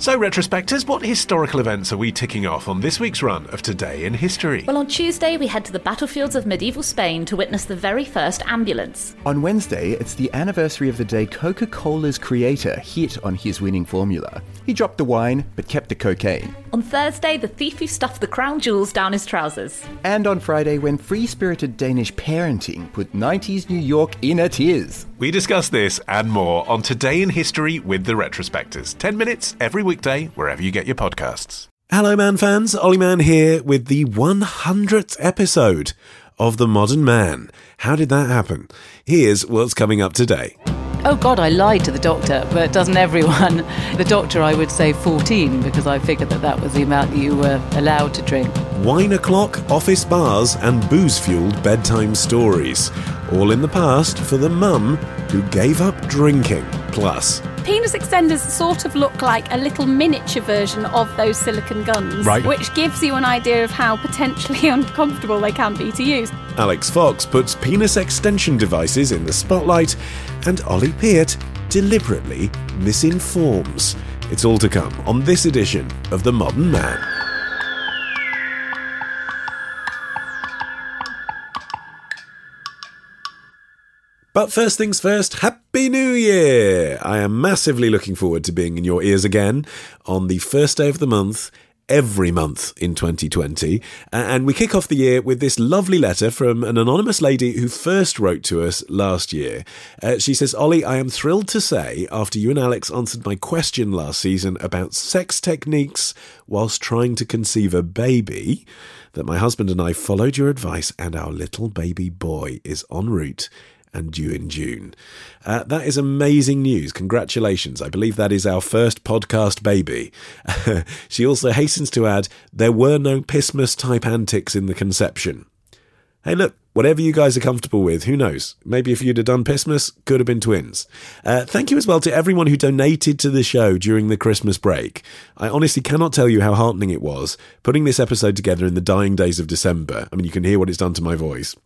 So, retrospectors, what historical events are we ticking off on this week's run of Today in History? Well, on Tuesday, we head to the battlefields of medieval Spain to witness the very first ambulance. On Wednesday, it's the anniversary of the day Coca Cola's creator hit on his winning formula. He dropped the wine, but kept the cocaine. On Thursday, the thief who stuffed the crown jewels down his trousers. And on Friday, when free spirited Danish parenting put 90s New York in a tears. We discuss this and more on Today in History with the Retrospectors. 10 minutes every weekday, wherever you get your podcasts. Hello, Man fans. Olly Mann here with the 100th episode of The Modern Man. How did that happen? Here's what's coming up today. Oh God, I lied to the doctor, but doesn't everyone? The doctor, I would say 14 because I figured that that was the amount you were allowed to drink. Wine o'clock, office bars, and booze fueled bedtime stories. All in the past for the mum who gave up drinking. Plus, penis extenders sort of look like a little miniature version of those silicon guns, Right. which gives you an idea of how potentially uncomfortable they can be to use. Alix Fox puts penis extension devices in the spotlight, and Ollie Peart deliberately misinforms. It's all to come on this edition of The Modern Man. But first things first, Happy New Year! I am massively looking forward to being in your ears again on the first day of the month, every month in 2020. And we kick off the year with this lovely letter from an anonymous lady who first wrote to us last year. Uh, she says, Ollie, I am thrilled to say, after you and Alix answered my question last season about sex techniques whilst trying to conceive a baby, that my husband and I followed your advice and our little baby boy is en route and due in June. Uh, that is amazing news. Congratulations. I believe that is our first podcast baby. she also hastens to add there were no Pissmas type antics in the conception. Hey, look, whatever you guys are comfortable with, who knows? Maybe if you'd have done Pissmas, could have been twins. Uh, thank you as well to everyone who donated to the show during the Christmas break. I honestly cannot tell you how heartening it was putting this episode together in the dying days of December. I mean, you can hear what it's done to my voice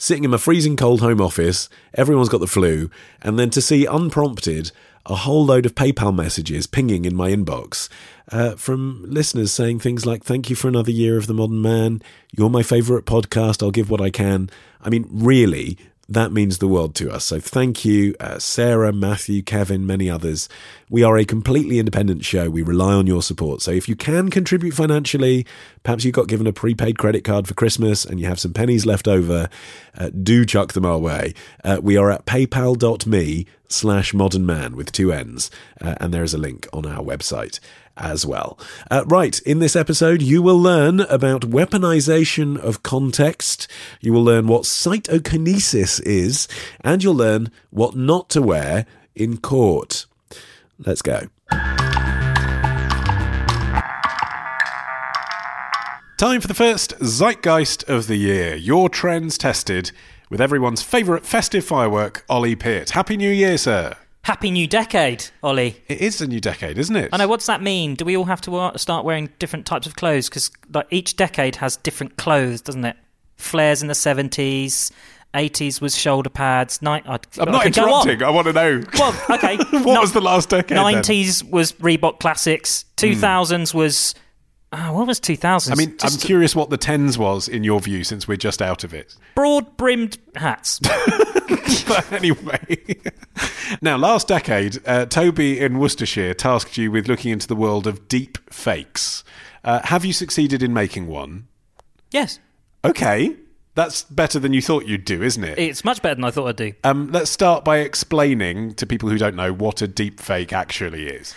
sitting in my freezing cold home office, everyone's got the flu, and then to see unprompted a whole load of PayPal messages pinging in my inbox uh, from listeners saying things like, Thank you for another year of The Modern Man. You're my favourite podcast. I'll give what I can. I mean, really, that means the world to us. So thank you, uh, Sarah, Matthew, Kevin, many others. We are a completely independent show. We rely on your support. So if you can contribute financially, perhaps you got given a prepaid credit card for Christmas and you have some pennies left over, uh, do chuck them our way. Uh, we are at paypal.me slash modern man with two N's. Uh, and there is a link on our website as well. Uh, right, in this episode, you will learn about weaponization of context, you will learn what cytokinesis is, and you'll learn what not to wear in court. Let's go. Time for the first Zeitgeist of the year. Your trends tested with everyone's favourite festive firework, Ollie Peart. Happy New Year, sir. Happy new decade, Ollie. It is a new decade, isn't it? I know. What's that mean? Do we all have to start wearing different types of clothes? Because like each decade has different clothes, doesn't it? Flares in the seventies, eighties was shoulder pads. Ni- I, I'm not interrupting. I want to know. Well, okay. what was the last decade? then? Nineties was Reebok classics. Two thousands was. Uh, what was two thousands? I mean, I'm curious what the tens was in your view, since we're just out of it. broad brimmed hats. but anyway, now last decade, uh, Toby in Worcestershire tasked you with looking into the world of deep fakes. Uh, have you succeeded in making one? yes, Okay, that's better than you thought you'd do, isn't it? it's much better than I thought I'd do. Um, let's start by explaining to people who don't know what a deep fake actually is.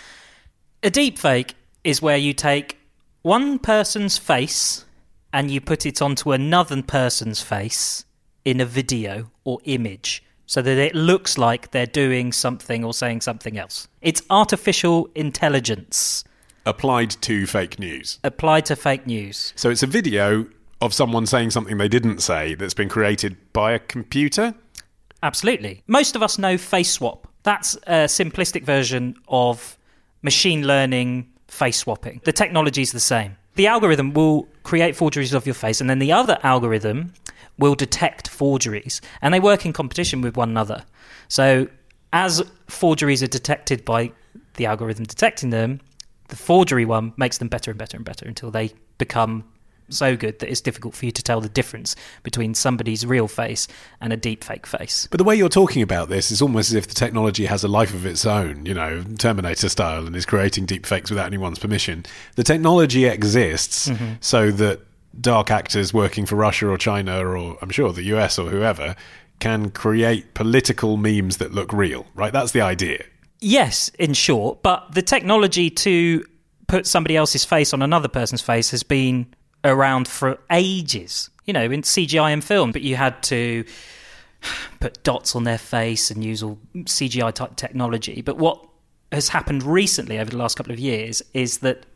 A deep fake is where you take one person's face and you put it onto another person's face in a video or image so that it looks like they're doing something or saying something else. It's artificial intelligence Applied to fake news. applied to fake news. So it's a video of someone saying something they didn't say that's been created by a computer. Absolutely. Most of us know face swap. That's a simplistic version of machine learning face swapping. The technology is the same. The algorithm will create forgeries of your face, and then the other algorithm will detect forgeries, and they work in competition with one another. So, as forgeries are detected by the algorithm detecting them, The forgery one makes them better and better and better until they become so good that it's difficult for you to tell the difference between somebody's real face and a deep fake face. But the way you're talking about this is almost as if the technology has a life of its own, you know, Terminator style, and is creating deep fakes without anyone's permission. The technology exists mm-hmm. so that dark actors working for Russia or China or I'm sure the US or whoever can create political memes that look real, right? That's the idea. Yes, in short, but the technology to put somebody else's face on another person's face has been around for ages. You know, in CGI and film, but you had to put dots on their face and use all CGI type technology. But what has happened recently over the last couple of years is that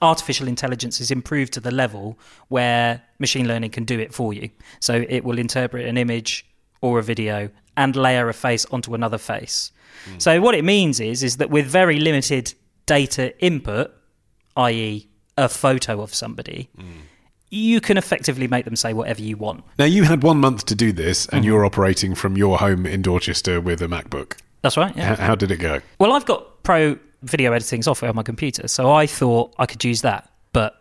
artificial intelligence has improved to the level where machine learning can do it for you. So it will interpret an image or a video and layer a face onto another face. Hmm. So what it means is is that with very limited data input, i.e. a photo of somebody, you can effectively make them say whatever you want. Now, you had one month to do this, and you're operating from your home in Dorchester with a MacBook. That's right. Yeah. H- how did it go? Well, I've got pro video editing software on my computer, so I thought I could use that, but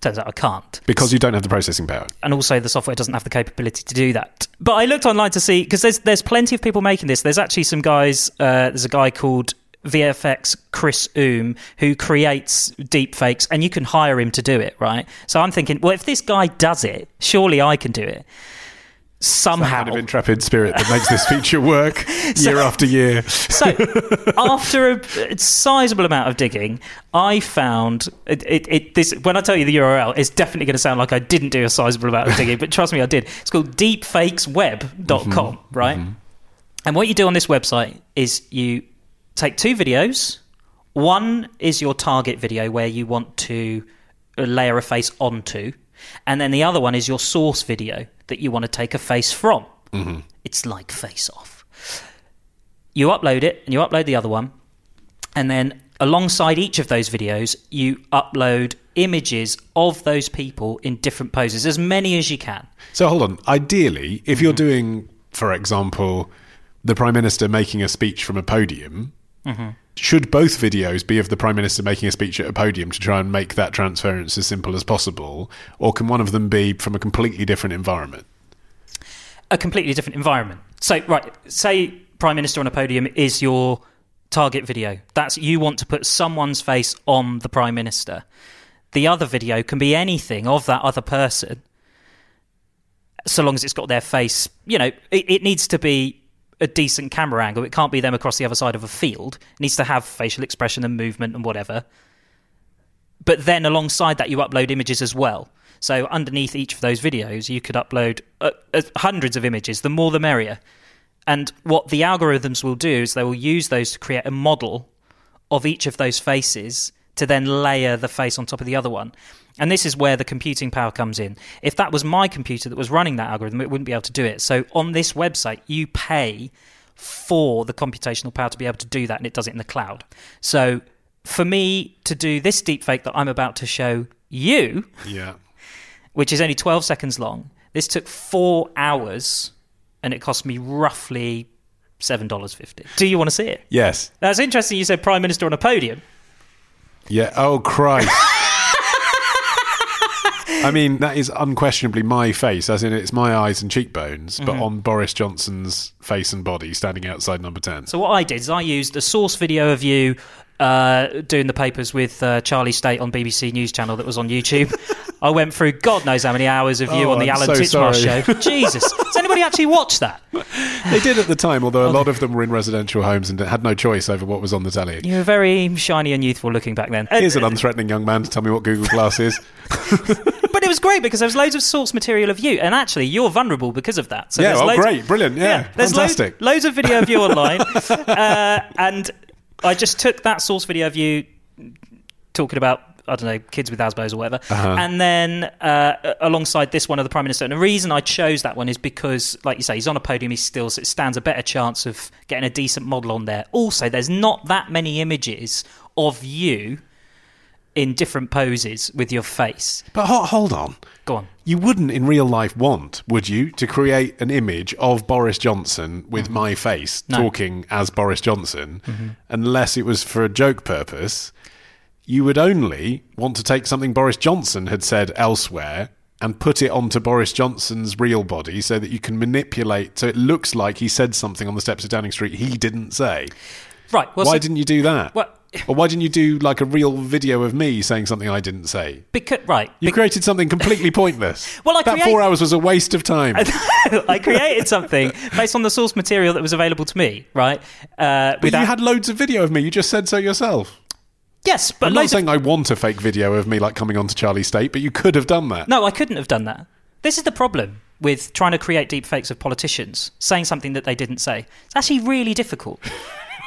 turns out I can't. Because you don't have the processing power. and also the software doesn't have the capability to do that. But I looked online to see because there's there's plenty of people making this. There's actually some guys. Uh, there's a guy called VFX Chris Ume who creates deep fakes, and you can hire him to do it, right? So I'm thinking, well, if this guy does it, surely I can do it somehow. Kind of intrepid spirit that makes this feature work year after year. So, after a sizable amount of digging, I found it, it, it. This when I tell you the URL, it's definitely going to sound like I didn't do a sizable amount of digging, but trust me, I did. It's called deepfakesweb.com, mm-hmm. right? Mm-hmm. And what you do on this website is you take two videos. One is your target video where you want to layer a face onto, and then the other one is your source video that you want to take a face from. Mm-hmm. It's like Face Off you upload it and you upload the other one and then alongside each of those videos you upload images of those people in different poses as many as you can So hold on. Ideally, if you're mm-hmm. doing, for example, the Prime Minister making a speech from a podium, Mm-hmm. should both videos be of the Prime Minister making a speech at a podium to try and make that transference as simple as possible? Or can one of them be from a completely different environment? a completely different environment so right say prime minister on a podium is your target video that's you want to put someone's face on the prime minister the other video can be anything of that other person so long as it's got their face you know it, it needs to be a decent camera angle. It can't be them across the other side of a field. It needs to have facial expression and movement and whatever. But then alongside that you upload images as well. So underneath each of those videos you could upload uh, uh, hundreds of images. The more the merrier. And what the algorithms will do is they will use those to create a model of each of those faces to then layer the face on top of the other one and this is where the computing power comes in if that was my computer that was running that algorithm it wouldn't be able to do it so on this website you pay for the computational power to be able to do that and it does it in the cloud so for me to do this deepfake that I'm about to show you, Yeah. which is only 12 seconds long, this took four hours and it cost me roughly $7.50. Do you want to see it? Yes. That's interesting. You said Prime Minister on a podium. Yeah. Oh, Christ. I mean, that is unquestionably my face, as in it's my eyes and cheekbones, but on Boris Johnson's face and body standing outside number 10. So what I did is I used a source video of you uh, doing the papers with uh, Charlie Stayt on BBC News Channel that was on YouTube. I went through God knows how many hours of you Oh, on the I'm Alan so Titchmarsh show. Jesus, does anybody actually watch that? They did at the time, although a lot of them were in residential homes and had no choice over what was on the telly. You were very shiny and youthful looking back then. Here's an unthreatening young man to tell me what Google Glass is. but it was great because there was loads of source material of you, and actually you're vulnerable because of that. So yeah, oh, great, brilliant, yeah, there's fantastic. Loads, loads of video of you online, uh, and I just took that source video of you talking about. I don't know, kids with Asbos or whatever. Uh-huh. And then uh, alongside this one of the Prime Minister. And the reason I chose that one is because, like you say, he's on a podium, he still, so stands a better chance of getting a decent model on there. Also, there's not that many images of you in different poses with your face. But ho- hold on. Go on. You wouldn't in real life want, would you, to create an image of Boris Johnson Mm-hmm. with my face talking as Boris Johnson, unless it was for a joke purpose. You would only want to take something Boris Johnson had said elsewhere and put it onto Boris Johnson's real body so that you can manipulate so it looks like he said something on the steps of Downing Street he didn't say. Right. Well, why so- didn't you do that? Well- or why didn't you do like a real video of me saying something I didn't say? Because, right. You created something completely pointless. Well, I that create- four hours was a waste of time. I created something based on the source material that was available to me, right? Uh, but without- you had loads of video of me. You just said so yourself. Yes, but I'm not saying I want a fake video of me like coming onto Charlie Stayt, but you could have done that. No, I couldn't have done that. This is the problem with trying to create deep fakes of politicians saying something that they didn't say. It's actually really difficult.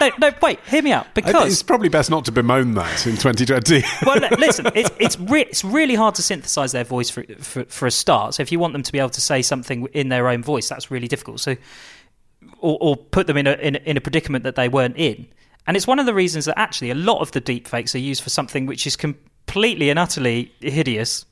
no, no, wait, hear me out. Because it's probably best not to bemoan that in 2020. well, li- listen, it's it's, re- it's really hard to synthesize their voice for, for for a start. So if you want them to be able to say something in their own voice, that's really difficult. So or, or put them in a, in a in a predicament that they weren't in. And it's one of the reasons that actually a lot of the deepfakes are used for something which is completely and utterly hideous,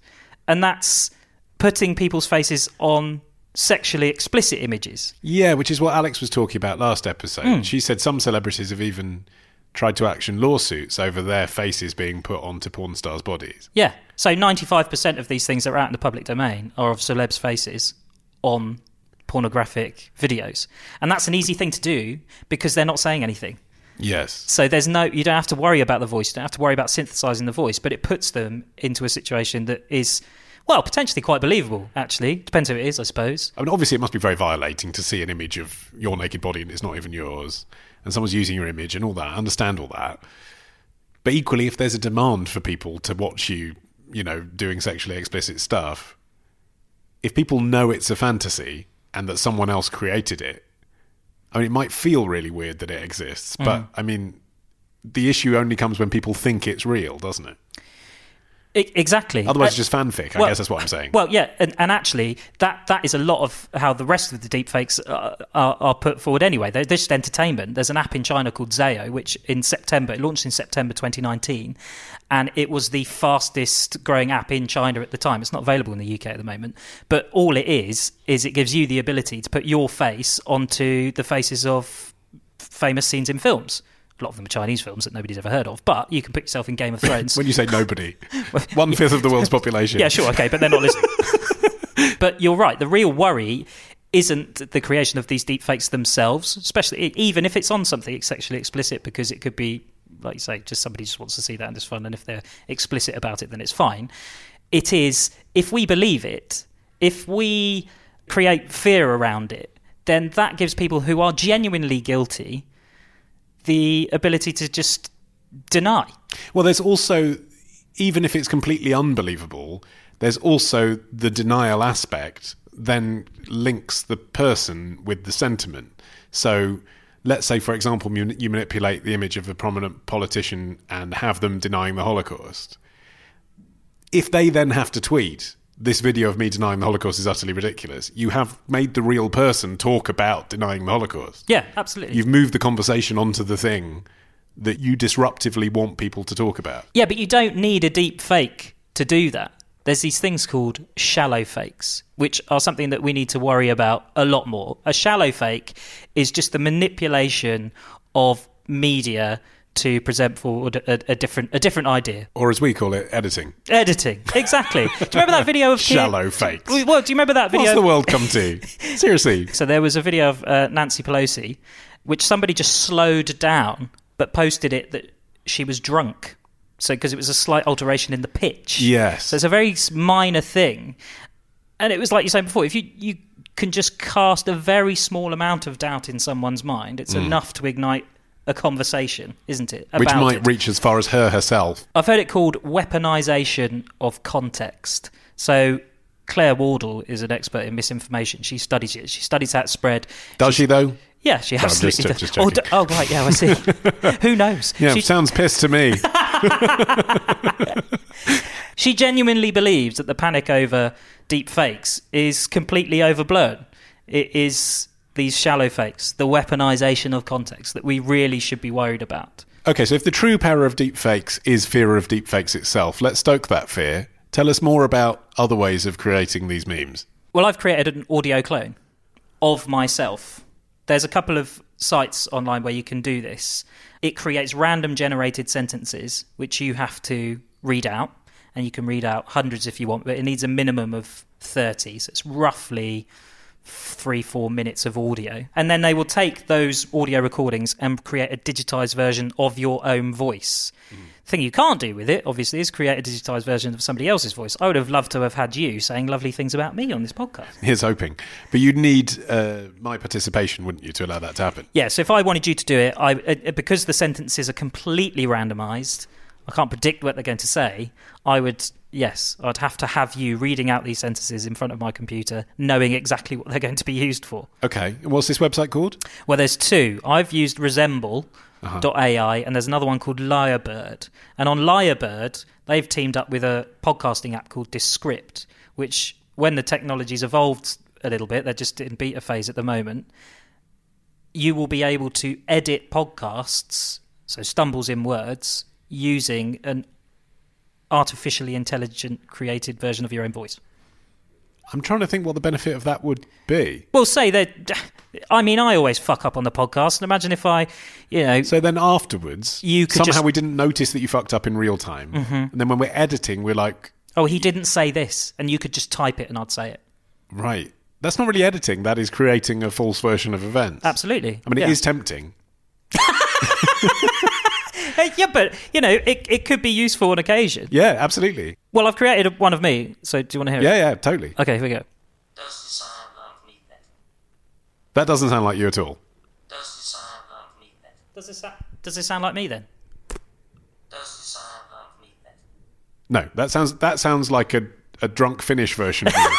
and that's putting people's faces on sexually explicit images. yeah, which is what Alix was talking about last episode. Hmm. She said some celebrities have even tried to action lawsuits over their faces being put onto porn stars' bodies. Yeah. So 95% of these things that are out in the public domain are of celebs' faces on pornographic videos. And that's an easy thing to do because they're not saying anything. Yes. So there's no you don't have to worry about the voice, you don't have to worry about synthesizing the voice, but it puts them into a situation that is well, potentially quite believable, actually. Depends who it is, I suppose. I mean, obviously, it must be very violating to see an image of your naked body and it's not even yours, and someone's using your image and all that. I understand all that. But equally, if there's a demand for people to watch you, you know, doing sexually explicit stuff, if people know it's a fantasy and that someone else created it, I mean, it might feel really weird that it exists, but mm. I mean, the issue only comes when people think it's real, doesn't it? I- exactly. Otherwise, Uh, it's just fanfic. I well- guess that's what I'm saying. Well, yeah, and, and actually, that that is a lot of how the rest of the deepfakes are, are, are put forward anyway. They're they're just entertainment. There's an app in China called Zao, which in September, it launched in September 2019, and it was the fastest growing app in China at the time. It's not available in the UK at the moment, but all it is, is it gives you the ability to put your face onto the faces of famous scenes in films. A lot of them are Chinese films that nobody's ever heard of, but you can put yourself in Game of Thrones. when you say nobody, one fifth of the world's population. Yeah, sure, okay, but they're not listening. but you're right. The real worry isn't the creation of these deepfakes themselves, especially even if it's on something sexually explicit, because it could be, like you say, just somebody just wants to see that and it's fun, and if they're explicit about it, then it's fine. It is if we believe it, if we create fear around it, then that gives people who are genuinely guilty the ability to just deny. Well, there's also, even if it's completely unbelievable, there's also the denial aspect then links the person with the sentiment. So let's say, for example, you, manipulate the image of a prominent politician and have them denying the Holocaust. If they then have to tweet, this video of me denying the Holocaust is utterly ridiculous, you have made the real person talk about denying the Holocaust. Yeah, absolutely. You've moved the conversation onto the thing that you disruptively want people to talk about. Yeah, but you don't need a deep fake to do that. There's these things called shallow fakes, which are something that we need to worry about a lot more. A shallow fake is just the manipulation of media to present forward a, a different a different idea. Or as we call it, editing. Editing, exactly. do you remember that video of Keir- Shallow fakes. Well, do you remember that video? What's the world come to? Seriously. So there was a video of uh, Nancy Pelosi, which somebody just slowed down, but posted it that she was drunk. So because it was a slight alteration in the pitch. Yes. So it's a very minor thing, and it was like you said before. If you you can just cast a very small amount of doubt in someone's mind, it's enough to ignite a conversation, isn't it? Which might it. reach as far as her herself. I've heard it called weaponization of context. So Claire Wardle is an expert in misinformation. She studies it. She studies it spread. Does she, though? Yeah, she just- absolutely just does. Oh, d- oh, right, yeah, I see. Who knows? Yeah, she, sounds pissed to me. she genuinely believes that the panic over deep fakes is completely overblown. It is these shallow fakes, the weaponization of context that we really should be worried about. okay, so if the true power of deepfakes is fear of deepfakes itself, let's stoke that fear. Tell us more about other ways of creating these memes. Well, I've created an audio clone of myself. There's a couple of sites online where you can do this. It creates random generated sentences which you have to read out, and you can read out hundreds if you want, but it needs a minimum of 30. So it's roughly three, four minutes of audio. And then they will take those audio recordings and create a digitized version of your own voice. The thing you can't do with it, obviously, is create a digitized version of somebody else's voice. I would have loved to have had you saying lovely things about me on this podcast. Here's hoping. But you'd need uh, my participation, wouldn't you, to allow that to happen? Yeah, so if I wanted you to do it, I uh, because the sentences are completely randomized, I can't predict what they're going to say. I would, yes, I'd have to have you reading out these sentences in front of my computer, knowing exactly what they're going to be used for. Okay. And what's this website called? Well, there's two. I've used Resemble.ai, uh-huh. and there's another one called Lyrebird. And on Lyrebird, they've teamed up with a podcasting app called Descript, which, when the technology's evolved a little bit, they're just in beta phase at the moment, you will be able to edit podcasts, so stumbles in words, using an artificially intelligent created version of your own voice. I'm trying to think what the benefit of that would be. Well, say that. I mean, I always fuck up on the podcast. And imagine if I, you know, So then afterwards, You could somehow just- we didn't notice that you fucked up in real time. Mm-hmm. And then when we're editing, we're like, oh, he didn't say this, and you could just type it and I'd say it. right. That's not really editing. That is creating a false version of events. Absolutely. I mean, it is yeah. tempting. Yeah, but you know, it it could be useful on occasion. Yeah, absolutely. Well, I've created one of me, so do you want to hear Yeah, it? yeah, yeah, totally. Okay, here we go. Does it sound like me then? That doesn't sound like you at all. Does it sound like me then? Does this does this sound like me then? Does it sound like me then? No, that sounds that sounds like a, a drunk Finnish version of you.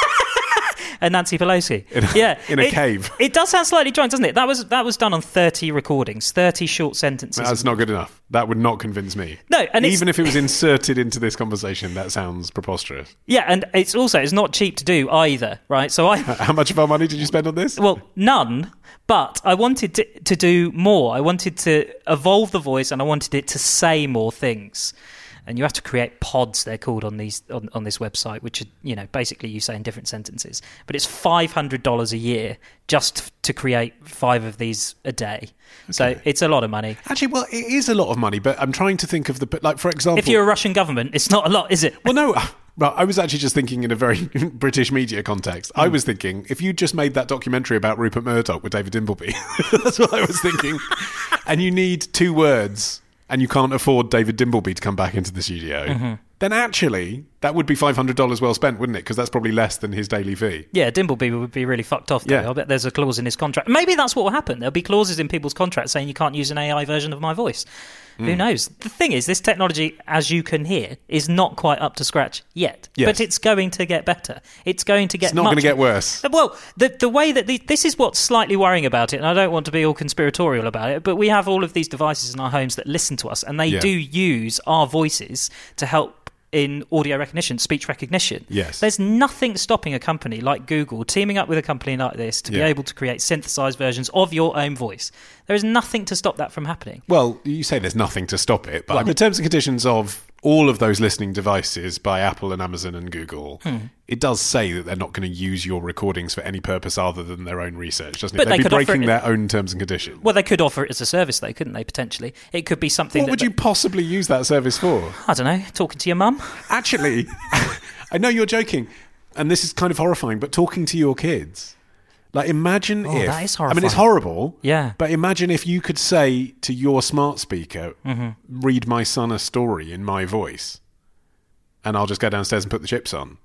And Nancy Pelosi. In a- yeah, in a it- cave. It does sound slightly drunk, doesn't it? That was that was done on thirty recordings, thirty short sentences. That's not good enough. That would not convince me. No, and it's- even if it was inserted into this conversation, that sounds preposterous. Yeah, and it's also it's not cheap to do either, right? So I How much of our money did you spend on this? well, none, but I wanted to, to do more. I wanted to evolve the voice and I wanted it to say more things. And you have to create pods, they're called on these on, on this website, which are you know basically you say in different sentences. But it's five hundred dollars a year just to create five of these a day. So it's a lot of money. Actually, well, it is a lot of money, but I'm trying to think of the like, for example, If you're a Russian government, it's not a lot, is it? Well, no. Well, I was actually just thinking in a very British media context. Hmm. I was thinking if you just made that documentary about Rupert Murdoch with David Dimbleby, that's what I was thinking. and you need two words, and you can't afford David Dimbleby to come back into the studio. Mm-hmm. Then actually, that would be five hundred dollars well spent, wouldn't it? Because that's probably less than his daily fee. Yeah, Dimbleby would be really fucked off. Though. Yeah. I bet there's a clause in his contract. Maybe that's what will happen. There'll be clauses in people's contracts saying you can't use an AI version of my voice. Who Hmm. knows? The thing is, this technology, as you can hear, is not quite up to scratch yet. Yes. But it's going to get better. It's going to get. It's not going to get worse. Well, the the way that the, this is what's slightly worrying about it, and I don't want to be all conspiratorial about it, but we have all of these devices in our homes that listen to us, and they Yeah. do use our voices to help in audio recognition, speech recognition. Yes. There's nothing stopping a company like Google teaming up with a company like this to be able to create synthesized versions of your own voice. There is nothing to stop that from happening. Well, you say there's nothing to stop it, but the terms and conditions of all of those listening devices by Apple and Amazon and Google, Hmm. it does say that they're not going to use your recordings for any purpose other than their own research, doesn't it? But They'd they be breaking it- their own terms and conditions. Well, they could offer it as a service, though, couldn't they? Potentially, it could be something. what would you possibly use that service for? I don't know. Talking to your mum. Actually, I know you're joking, and this is kind of horrifying, but talking to your kids. Like, imagine Oh, if. that is I mean, it's horrible. Yeah. But imagine if you could say to your smart speaker, Mm-hmm. read my son a story in my voice, and I'll just go downstairs and put the chips on.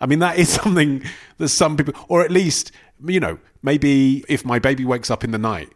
I mean, that is something that some people, or at least, you know, maybe if my baby wakes up in the night,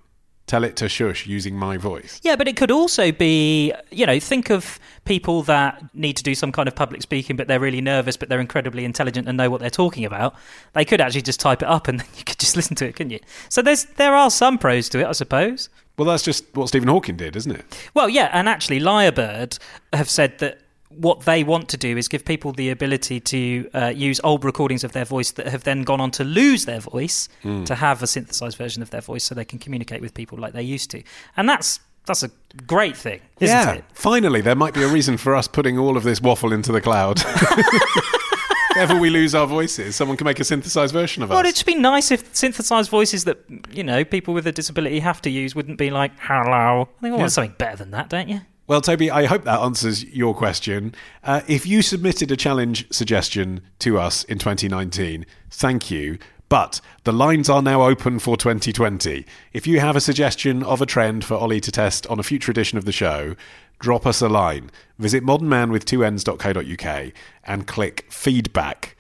tell it to shush using my voice. Yeah, but it could also be, you know, think of people that need to do some kind of public speaking, but they're really nervous, but they're incredibly intelligent and know what they're talking about. They could actually just type it up and then you could just listen to it, couldn't you? So there's there are some pros to it, I suppose. Well, that's just what Stephen Hawking did, isn't it? Well, yeah, and actually, Lyrebird have said that what they want to do is give people the ability to uh, use old recordings of their voice that have then gone on to lose their voice to have a synthesized version of their voice so they can communicate with people like they used to. And that's that's a great thing, isn't yeah. it? Finally, there might be a reason for us putting all of this waffle into the cloud. ever we lose our voices, someone can make a synthesized version of Well, us. it'd just be nice if synthesized voices that you know people with a disability have to use wouldn't be like "hello." I think I want something better than that, don't you? Well, Toby, I hope that answers your question. Uh, if you submitted a challenge suggestion to us in 2019, thank you. But the lines are now open for 2020. If you have a suggestion of a trend for Ollie to test on a future edition of the show, drop us a line. Visit modernmanwith2ends.co.uk and click feedback.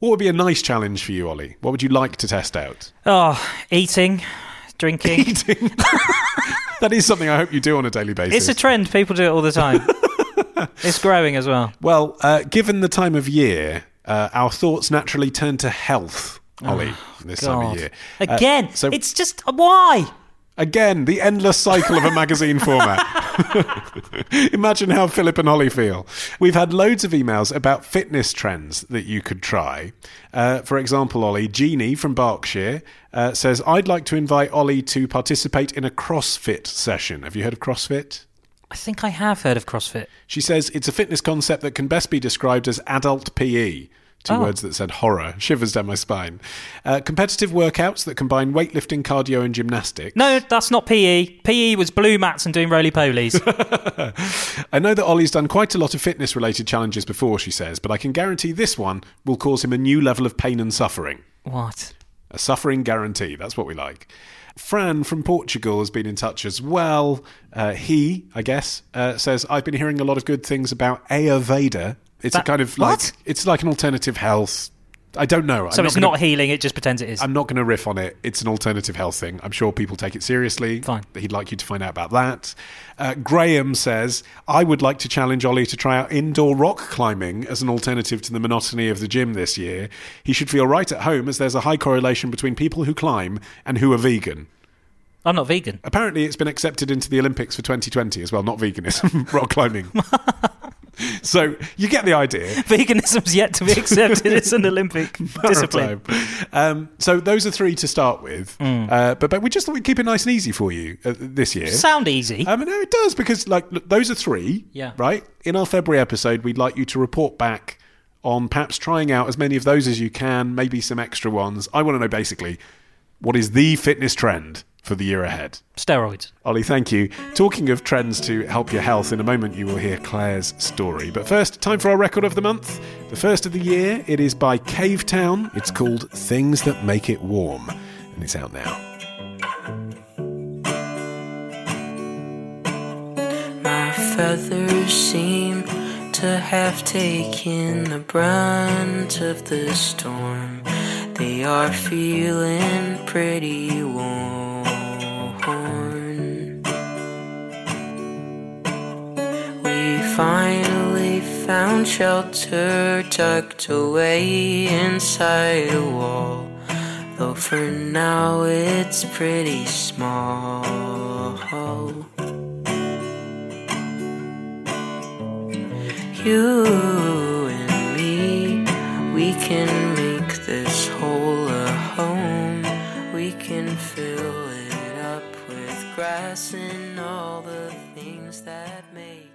What would be a nice challenge for you, Ollie? What would you like to test out? Oh, eating, drinking. Eating. that is something I hope you do on a daily basis. it's a trend. People do it all the time. it's growing as well. Well, uh, given the time of year, uh, our thoughts naturally turn to health, Ollie, this time of year. Uh, Again, so, it's just why? Again, the endless cycle of a magazine format. Imagine how Phillip and Holly feel. We've had loads of emails about fitness trends that you could try. Uh, for example, Ollie, Jeannie from Berkshire uh, says, I'd like to invite Ollie to participate in a CrossFit session. Have you heard of CrossFit? I think I have heard of CrossFit. She says it's a fitness concept that can best be described as adult PE. Two Oh. words that said horror, shivers down my spine. Uh, competitive workouts that combine weightlifting, cardio, and gymnastics. No, that's not PE. PE was blue mats and doing roly polies. I know that Ollie's done quite a lot of fitness related challenges before, she says, but I can guarantee this one will cause him a new level of pain and suffering. what? A suffering guarantee. That's what we like. Fran from Portugal has been in touch as well. Uh, he, I guess, uh, says, I've been hearing a lot of good things about Ayurveda. It's a kind of like, what? it's like an alternative health. I don't know. So I'm it's gonna- not healing, it just pretends it is. I'm not going to riff on it. It's an alternative health thing. I'm sure people take it seriously. Fine. He'd like you to find out about that. Uh, Graham says, I would like to challenge Ollie to try out indoor rock climbing as an alternative to the monotony of the gym this year. He should feel right at home as there's a high correlation between people who climb and who are vegan. I'm not vegan. Apparently, it's been accepted into the Olympics for 2020 as well, not veganism, rock climbing. so you get the idea. Veganism's yet to be accepted as an Olympic discipline. Um, so those are three to start with. Mm. Uh, but but we just thought we'd keep it nice and easy for you uh, this year. Sound easy. I mean, no, it does because like look, those are three. Yeah. Right. In our February episode, we'd like you to report back on perhaps trying out as many of those as you can, maybe some extra ones. I want to know basically what is the fitness trend for the year ahead. Steroids. Ollie, thank you. Talking of trends to help your health, in a moment you will hear Clare's story. But first, time for our record of the month. The first of the year, it is by Cavetown. It's called Things That Make It Warm, and it's out now. My feathers seem to have taken the brunt of the storm. They are feeling pretty worn. Finally found shelter tucked away inside a wall. Though for now it's pretty small. You and me, we can make this hole a home. We can fill it up with grass and all the things that make.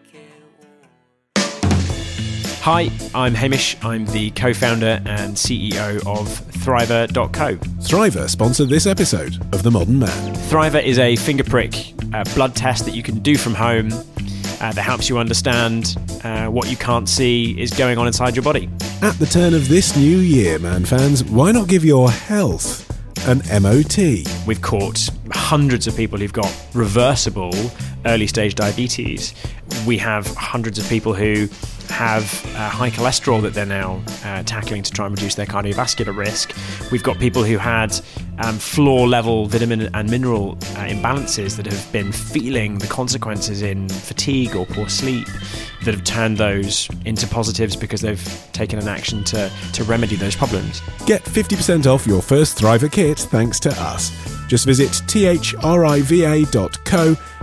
Hi, I'm Hamish. I'm the co founder and CEO of Thriva.co. Thriva sponsored this episode of The Modern Man. Thriva is a finger prick uh, blood test that you can do from home uh, that helps you understand uh, what you can't see is going on inside your body. At the turn of this new year, man fans, why not give your health an MOT? We've caught hundreds of people who've got reversible early stage diabetes. We have hundreds of people who have uh, high cholesterol that they're now uh, tackling to try and reduce their cardiovascular risk. We've got people who had um, floor level vitamin and mineral uh, imbalances that have been feeling the consequences in fatigue or poor sleep that have turned those into positives because they've taken an action to, to remedy those problems. Get 50% off your first Thriva kit thanks to us. Just visit thriva.co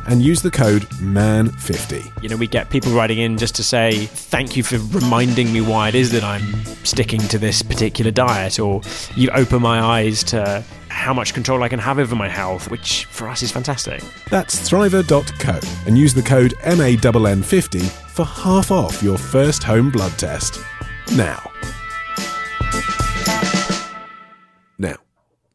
and use the code MAN50. You know, we get people writing in just to say, thank you for reminding me why it is that I'm sticking to this particular diet, or you open my eyes to how much control I can have over my health, which for us is fantastic. That's thriva.co and use the code MANN50 for half off your first home blood test. Now,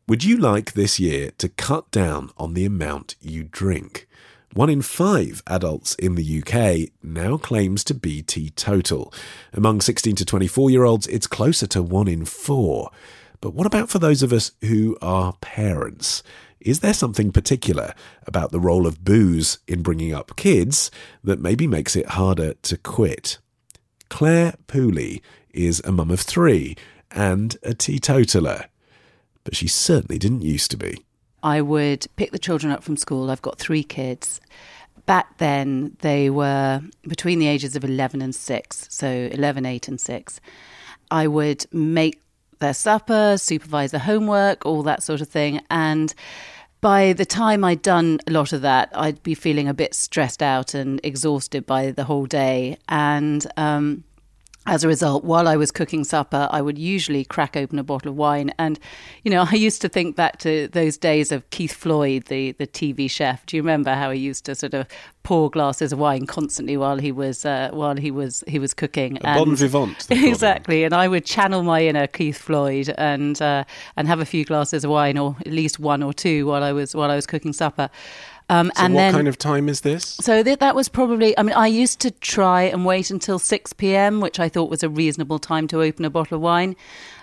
Would you like this year to cut down on the amount you drink? One in five adults in the UK now claims to be teetotal. Among 16 to 24 year olds, it's closer to one in four. But what about for those of us who are parents? Is there something particular about the role of booze in bringing up kids that maybe makes it harder to quit? Clare Pooley is a mum of three and a teetotaler, but she certainly didn't used to be. I would pick the children up from school. I've got three kids. Back then, they were between the ages of 11 and 6, so 11, 8, and 6. I would make their supper, supervise their homework, all that sort of thing. And by the time I'd done a lot of that, I'd be feeling a bit stressed out and exhausted by the whole day. And um, as a result, while I was cooking supper, I would usually crack open a bottle of wine. And, you know, I used to think back to those days of Keith Floyd, the, the TV chef. Do you remember how he used to sort of pour glasses of wine constantly while he was uh, while he was he was cooking? A bon vivant. they called him. Exactly, and I would channel my inner Keith Floyd and uh, and have a few glasses of wine, or at least one or two, while I was while I was cooking supper. Um, So, and what then, kind of time is this? so that that was probably. I mean, I used to try and wait until six p.m., which I thought was a reasonable time to open a bottle of wine,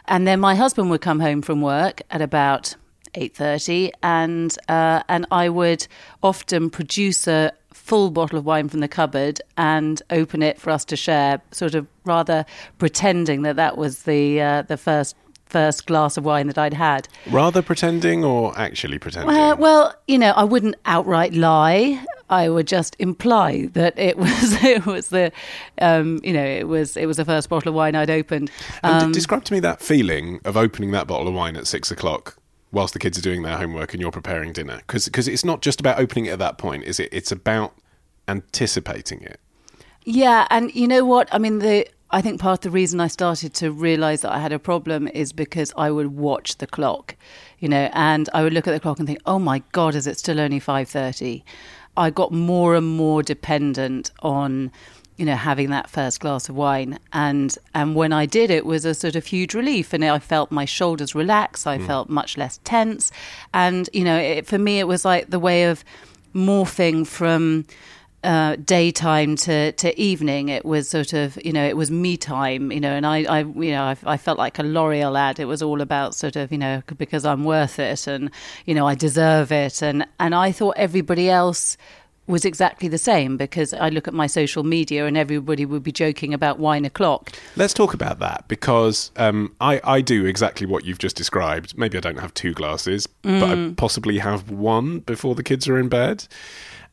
and then my husband would come home from work at about eight thirty, and uh, and I would often produce a full bottle of wine from the cupboard and open it for us to share, sort of rather pretending that that was the uh, the first first glass of wine that I'd had. Rather pretending or actually pretending? Uh, well, you know, I wouldn't outright lie. I would just imply that it was it was the, um, you know, it was it was the first bottle of wine I'd opened. and d- Um, describe to me that feeling of opening that bottle of wine at six o'clock whilst the kids are doing their homework and you're preparing dinner. Because it's not just about opening it at that point, is it? It's about anticipating it. Yeah, and you know what? I mean, the I think part of the reason I started to realize that I had a problem is because I would watch the clock, you know, and I would look at the clock and think, "Oh my god, is it still only 5:30?" I got more and more dependent on you know having that first glass of wine and and when I did it was a sort of huge relief and I felt my shoulders relax I hmm. felt much less tense and you know it, for me it was like the way of morphing from uh, daytime to, to evening. It was sort of, you know, it was me time, you know, and I, I you know, I, I felt like a L'Oreal ad. It was all about sort of, you know, because I'm worth it and, you know, I deserve it. And, and I thought everybody else was exactly the same because I look at my social media and everybody would be joking about wine o'clock. Let's talk about that because um, I, I do exactly what you've just described. Maybe I don't have two glasses, but I possibly have one before the kids are in bed.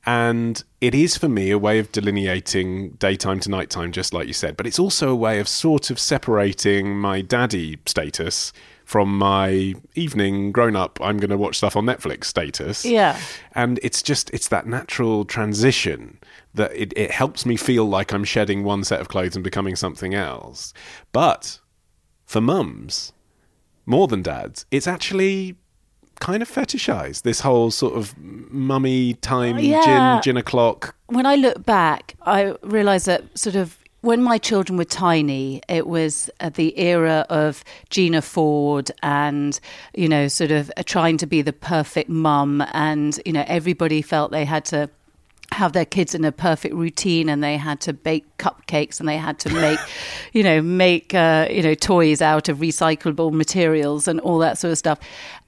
And it is for me a way of delineating daytime to nighttime, just like you said. But it's also a way of sort of separating my daddy status from my evening grown up, I'm going to watch stuff on Netflix status. Yeah. And it's just, it's that natural transition that it, it helps me feel like I'm shedding one set of clothes and becoming something else. But for mums, more than dads, it's actually kind of fetishized. This whole sort of mummy time, Yeah. gin, gin o'clock. when I look back, I realise that sort of when my children were tiny, it was uh, the era of Gina Ford and, you know, sort of trying to be the perfect mum. And, you know, everybody felt they had to have their kids in a perfect routine and they had to bake cupcakes and they had to make you know make uh, you know toys out of recyclable materials and all that sort of stuff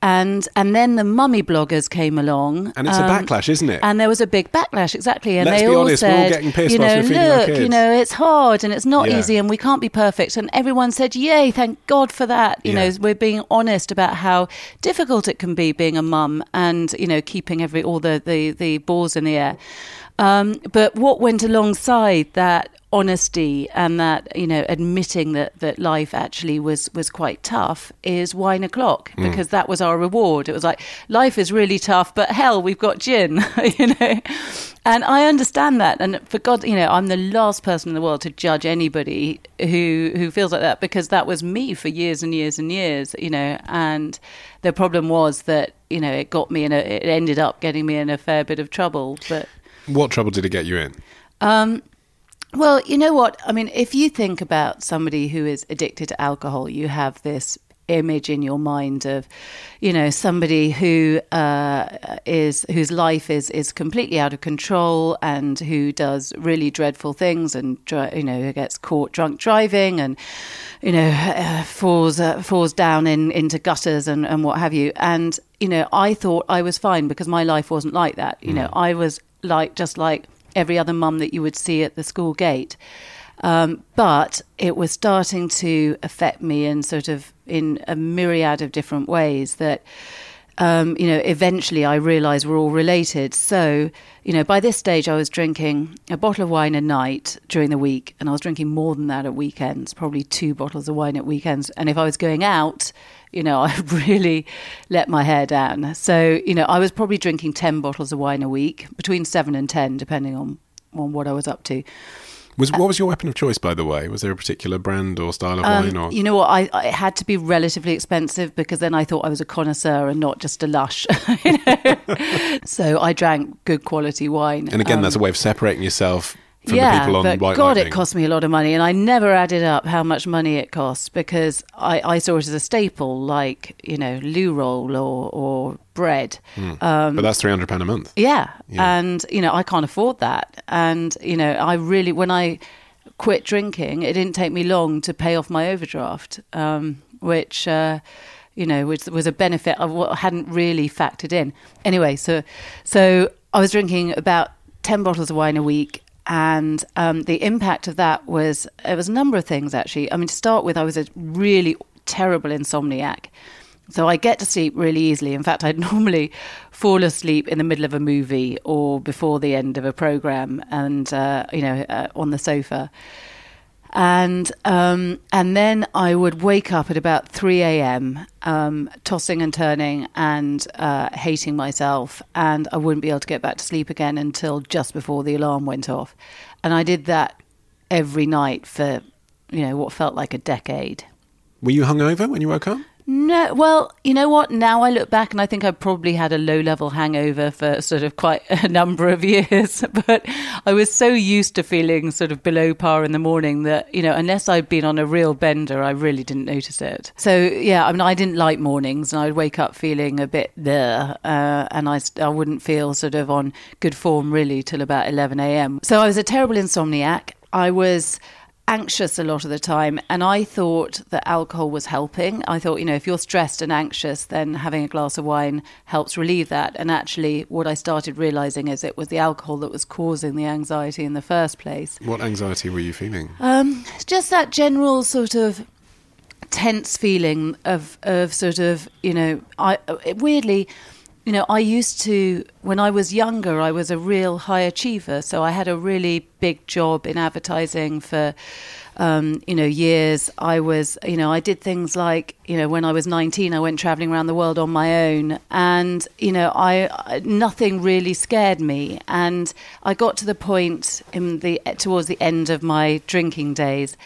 and and then the mummy bloggers came along And it's a backlash, isn't it? and there was a big backlash exactly and Let's they all honest, said getting you know we're feeding our look you know it's hard and it's not Yeah. easy and we can't be perfect and everyone said yay thank god for that you Yeah. know we're being honest about how difficult it can be being a mum and you know keeping every all the the, the balls in the air um, but what went alongside that honesty and that you know admitting that that life actually was was quite tough is wine o'clock Hmm. because that was our reward. It was like life is really tough but hell we've got gin you know? And i understand that. And for god you know i'm the last person in the world to judge anybody who who feels like that because that was me for years and years and years you know? And the problem was that you know it got me in a it ended up getting me in a fair bit of trouble but What trouble did it get you in? um, well, you know what? I mean, if you think about somebody who is addicted to alcohol, you have this image in your mind of, you know, somebody who uh, is whose life is is completely out of control and who does really dreadful things and you know gets caught drunk driving and you know uh, falls uh, falls down in into gutters and and what have you. And you know, I thought I was fine because my life wasn't like that. You know, I was like just like every other mum that you would see at the school gate. Um, but it was starting to affect me in sort of in a myriad of different ways that um, you know eventually I realized we're all related. So you know by this stage I was drinking a bottle of wine a night during the week, and I was drinking more than that at weekends, probably two bottles of wine at weekends. And if I was going out, you know, I really let my hair down. So you know I was probably drinking ten bottles of wine a week, between seven and ten, depending on on what I was up to. Was what was your weapon of choice, by the way? Was there a particular brand or style of Um, wine? Or You know what? I, I it had to be relatively expensive because then I thought I was a connoisseur and not just a lush. so I drank good quality wine. and again, Um, that's a way of separating yourself from yeah, the people on but White God, Lightning. it cost me a lot of money, and I never added up how much money it cost because I, I saw it as a staple, like you know, loo roll or or bread. Um, but that's three hundred pound a month. Yeah. Yeah. And, you know, I can't afford that. And, you know, I really, when I quit drinking, it didn't take me long to pay off my overdraft, um, which, uh, you know, was, was a benefit of what I hadn't really factored in. Anyway, so, so I was drinking about 10 bottles of wine a week. And um, the impact of that was, it was a number of things actually. I mean, to start with, I was a really terrible insomniac. So I get to sleep really easily. In fact, I'd normally fall asleep in the middle of a movie or before the end of a program, and uh, you know, uh, on the sofa. And um, and then I would wake up at about three a.m., um, tossing and turning and uh, hating myself, and I wouldn't be able to get back to sleep again until just before the alarm went off. And I did that every night for you know what felt like a decade. Were you hungover when you woke up? No, well, you know what? Now I look back and I think I probably had a low level hangover for sort of quite a number of years. But I was so used to feeling sort of below par in the morning that, you know, unless I'd been on a real bender, I really didn't notice it. So, yeah, I mean, I didn't like mornings and I'd wake up feeling a bit there uh, and I, I wouldn't feel sort of on good form really till about 11 a.m. So I was a terrible insomniac. I was anxious a lot of the time and I thought that alcohol was helping. I thought, you know, if you're stressed and anxious, then having a glass of wine helps relieve that. And actually what I started realizing is it was the alcohol that was causing the anxiety in the first place. What anxiety were you feeling? Um, just that general sort of tense feeling of of sort of you know I weirdly you know I used to when I was younger I was a real high achiever so I had a really big job in advertising for um, you know years. I was you know I did things like you know when I was 19 I went traveling around the world on my own. And you know I nothing really scared me. And I got to the point in the towards the end of my drinking days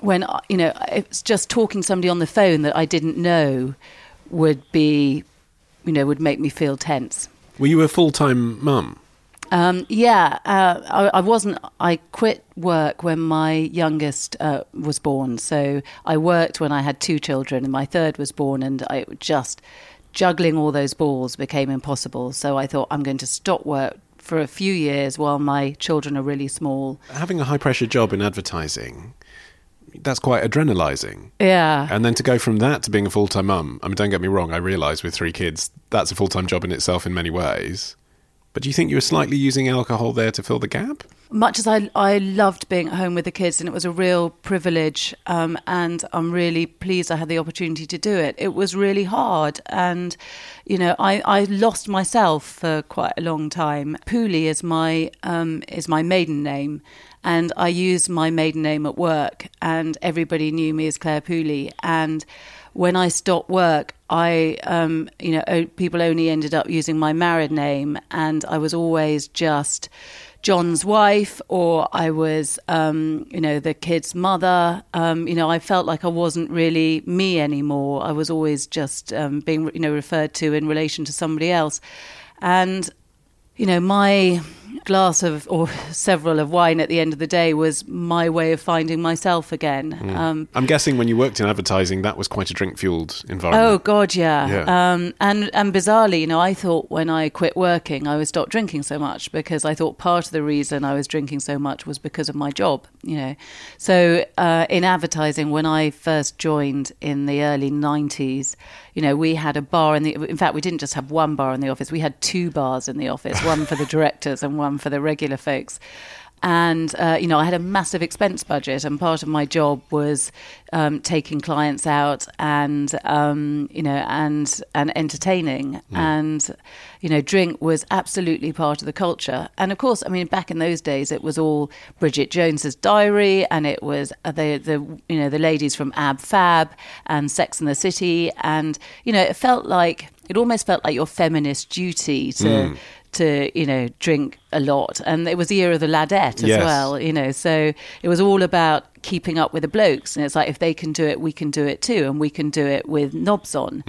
when you know it's just talking to somebody on the phone that I didn't know would be you know would make me feel tense. Were you a full time mum? Um, yeah, uh, I, I wasn't. I quit work when my youngest uh, was born. So I worked when I had two children, and my third was born, and I just juggling all those balls became impossible. So I thought I'm going to stop work for a few years while my children are really small. Having a high pressure job in advertising, that's quite adrenalizing. Yeah. And then to go from that to being a full time mum, I mean, don't get me wrong, I realise with three kids, that's a full time job in itself in many ways. But do you think you were slightly using alcohol there to fill the gap? much as I, I loved being at home with the kids and it was a real privilege um, and I'm really pleased I had the opportunity to do it. It was really hard and, you know, I, I lost myself for quite a long time. Pooley is my, um, is my maiden name and I used my maiden name at work and everybody knew me as Clare Pooley and when I stopped work, I, um, you know, people only ended up using my married name, and I was always just John's wife, or I was, um, you know, the kid's mother. Um, you know, I felt like I wasn't really me anymore. I was always just um, being, you know, referred to in relation to somebody else, and you know, my glass of or several of wine at the end of the day was my way of finding myself again. Hmm. Um, I'm guessing when you worked in advertising, that was quite a drink fueled environment. Oh. God, yeah. Yeah. Um, and and bizarrely, you know, I thought when I quit working, I would stop drinking so much because I thought part of the reason I was drinking so much was because of my job. You know, so uh, in advertising, when I first joined in the early '90s, you know, we had a bar in the. In fact, we didn't just have one bar in the office; we had two bars in the office, one for the directors and one for the regular folks. And uh, you know I had a massive expense budget, and part of my job was um, taking clients out and um, you know and and entertaining, and you know drink was absolutely part of the culture. And of course, I mean back in those days, it was all Bridget Jones's Diary, and it was the the you know the ladies from Ab Fab and Sex and the City, and you know it felt like it almost felt like your feminist duty to to you know drink a lot. And it was the year of the ladette as Yes. well you know so it was all about keeping up with the blokes. And it's like if they can do it we can do it too. And we can do it with knobs on.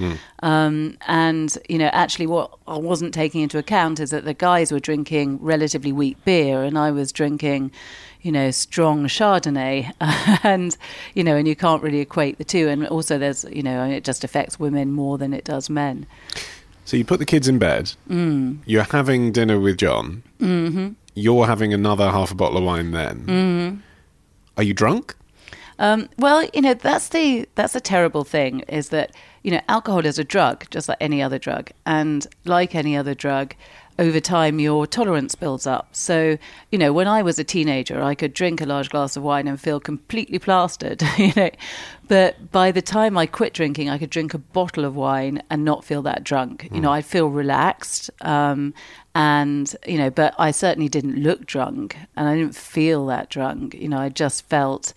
Um, and you know actually what i wasn't taking into account is that the guys were drinking relatively weak beer and i was drinking you know strong chardonnay. And you know and you can't really equate the two. And also there's you know it just affects women more than it does men So you put the kids in bed. Mm. You're having dinner with John. Mm-hmm. You're having another half a bottle of wine then. Mm-hmm. Are you drunk? Um, well, you know that's the that's a terrible thing is that you know alcohol is a drug just like any other drug, and like any other drug, over time your tolerance builds up. So you know when I was a teenager, I could drink a large glass of wine and feel completely plastered, you know, but by the time I quit drinking, I could drink a bottle of wine and not feel that drunk. You know, I'd feel relaxed. Um, and you know, but I certainly didn't look drunk, and I didn't feel that drunk. You know, I just felt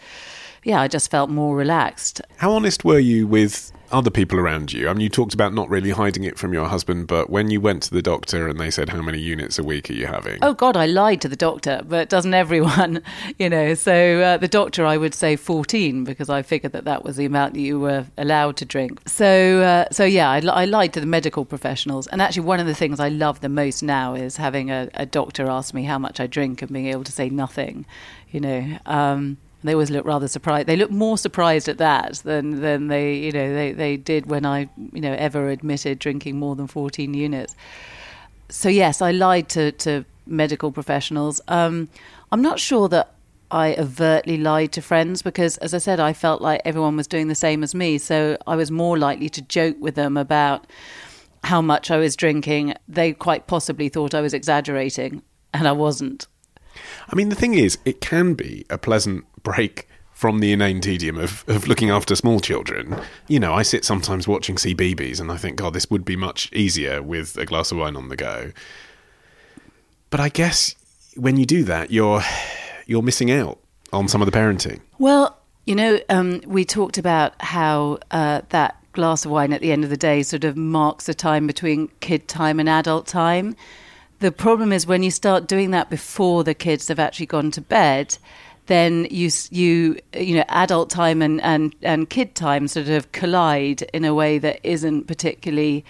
yeah, I just felt more relaxed. How honest were you with other people around you? I mean, you talked about not really hiding it from your husband, but when you went to the doctor and they said, How many units a week are you having? Oh God, I lied to the doctor, but doesn't everyone? You know, so uh, the doctor, I would say fourteen because I figured that that was the amount that you were allowed to drink. So, uh, so yeah, I, I lied to the medical professionals, and actually, one of the things I love the most now is having a, a doctor ask me how much I drink and being able to say nothing. You know. Um, they always look rather surprised. They look more surprised at that than than they you know they, they did when I you know ever admitted drinking more than fourteen units. So yes, I lied to to medical professionals. Um, I'm not sure that I overtly lied to friends because, as I said, I felt like everyone was doing the same as me. So I was more likely to joke with them about how much I was drinking. They quite possibly thought I was exaggerating, and I wasn't. I mean, the thing is, it can be a pleasant break from the inane tedium of, of looking after small children. You know, I sit sometimes watching CBeebies and I think, God, this would be much easier with a glass of wine on the go. But I guess when you do that, you're you're missing out on some of the parenting. Well, you know, um, we talked about how uh, that glass of wine at the end of the day sort of marks the time between kid time and adult time. The problem is when you start doing that before the kids have actually gone to bed, then you you you know adult time and and and kid time sort of collide in a way that isn't particularly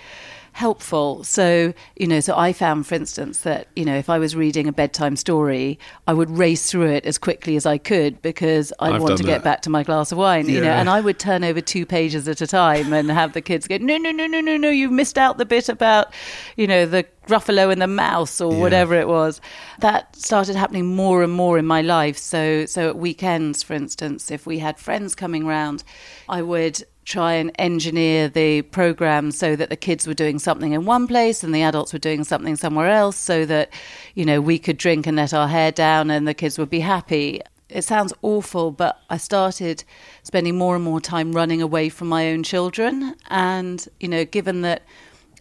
helpful. So, you know, so I found, for instance, that, you know, if I was reading a bedtime story, I would race through it as quickly as I could because I'd want to get back to my glass of wine, you know, and I would turn over two pages at a time and have the kids go, no, no, no, no, no, no, you've missed out the bit about, you know, the Gruffalo and the mouse or Yeah. whatever it was. That started happening more and more in my life. So, so at weekends, for instance, if we had friends coming round, I would try and engineer the program so that the kids were doing something in one place and the adults were doing something somewhere else so that you know we could drink and let our hair down and the kids would be happy it sounds awful but i started spending more and more time running away from my own children and you know given that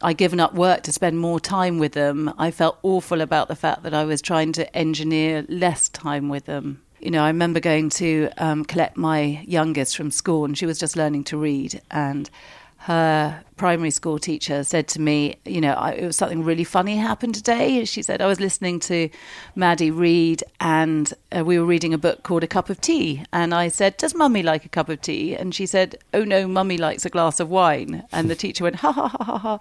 I'd given up work to spend more time with them. I felt awful about the fact that I was trying to engineer less time with them. You know, I remember going to um, collect my youngest from school, and she was just learning to read. And her primary school teacher said to me, you know, I, it was something really funny happened today. She said, I was listening to Maddie read, and uh, we were reading a book called A Cup of Tea. And I said, Does mummy like a cup of tea? And she said, Oh no, mummy likes a glass of wine. And the teacher went, Ha ha ha ha ha.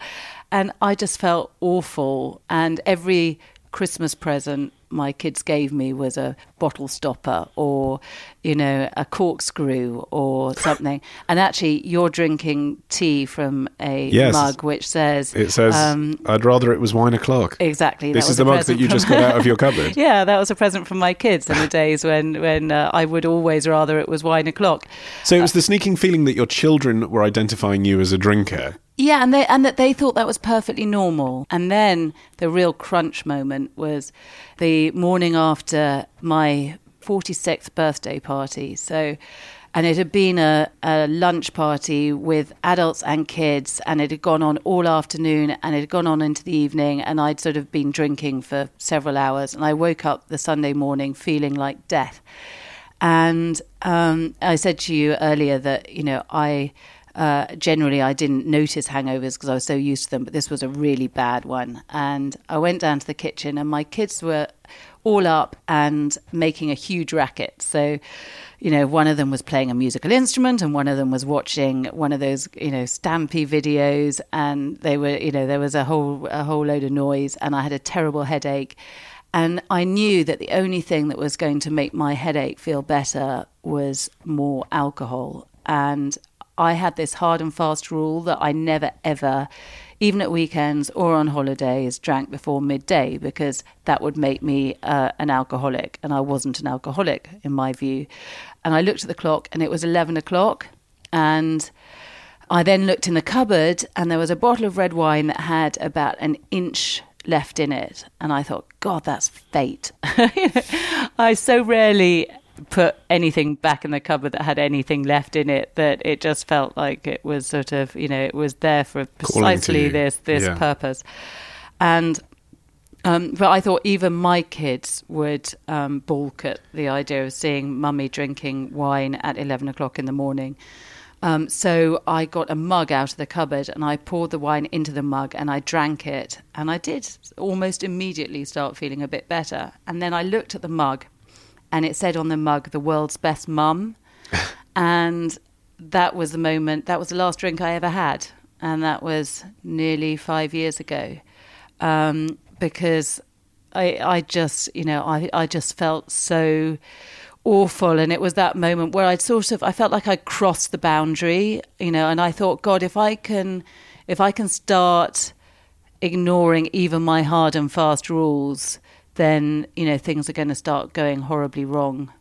And I just felt awful. And every Christmas present, my kids gave me was a bottle stopper or, you know, a corkscrew or something. and actually, you're drinking tea from a Yes. mug which says, It says, um, I'd rather it was wine o'clock. Exactly. This is the mug that you just got out of your cupboard. yeah, that was a present from my kids in the days when when uh, I would always rather it was wine o'clock. So it was the sneaking feeling that your children were identifying you as a drinker. Yeah, and they and that they thought that was perfectly normal. And then the real crunch moment was the morning after my 46th birthday party. So and it had been a, a lunch party with adults and kids, and it had gone on all afternoon and it had gone on into the evening. And I'd sort of been drinking for several hours. And I woke up the Sunday morning feeling like death. And um, I said to you earlier that, you know, I uh, generally I didn't notice hangovers because I was so used to them, but this was a really bad one. And I went down to the kitchen, and my kids were all up and making a huge racket. So, you know, one of them was playing a musical instrument, and one of them was watching one of those, you know, Stampy videos, and they were, you know, there was a whole a whole load of noise, and I had a terrible headache. And I knew that the only thing that was going to make my headache feel better was more alcohol. And I had this hard and fast rule that I never ever, even at weekends or on holidays, drank before midday because that would make me uh, an alcoholic. And I wasn't an alcoholic in my view. And I looked at the clock and it was 11 o'clock. And I then looked in the cupboard and there was a bottle of red wine that had about an inch left in it. And I thought, God, that's fate. I so rarely put anything back in the cupboard that had anything left in it that it just felt like it was sort of, you know, it was there for precisely this this Yeah. purpose. And um, but I thought even my kids would um, balk at the idea of seeing mummy drinking wine at 11 o'clock in the morning. Um, so I got a mug out of the cupboard and I poured the wine into the mug and I drank it. And I did almost immediately start feeling a bit better. And then I looked at the mug and it said on the mug, the world's best mum. and that was the moment, that was the last drink I ever had. And that was nearly five years ago. Um, because I, I just, you know, I, I just felt so awful. And it was that moment where I'd sort of, I felt like I crossed the boundary, you know, and I thought, God, if I can, if I can start ignoring even my hard and fast rules, then, you know, things are going to start going horribly wrong.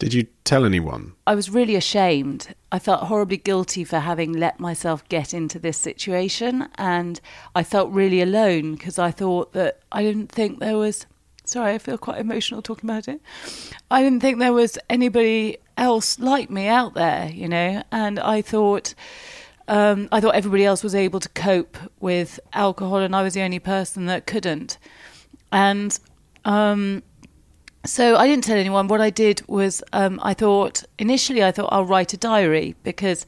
Did you tell anyone? I was really ashamed. I felt horribly guilty for having let myself get into this situation. And I felt really alone because I thought that I didn't think there was. Sorry, I feel quite emotional talking about it. I didn't think there was anybody else like me out there, you know. And I thought. Um, I thought everybody else was able to cope with alcohol, and I was the only person that couldn't. And um, so I didn't tell anyone. What I did was um, I thought initially I thought I'll write a diary because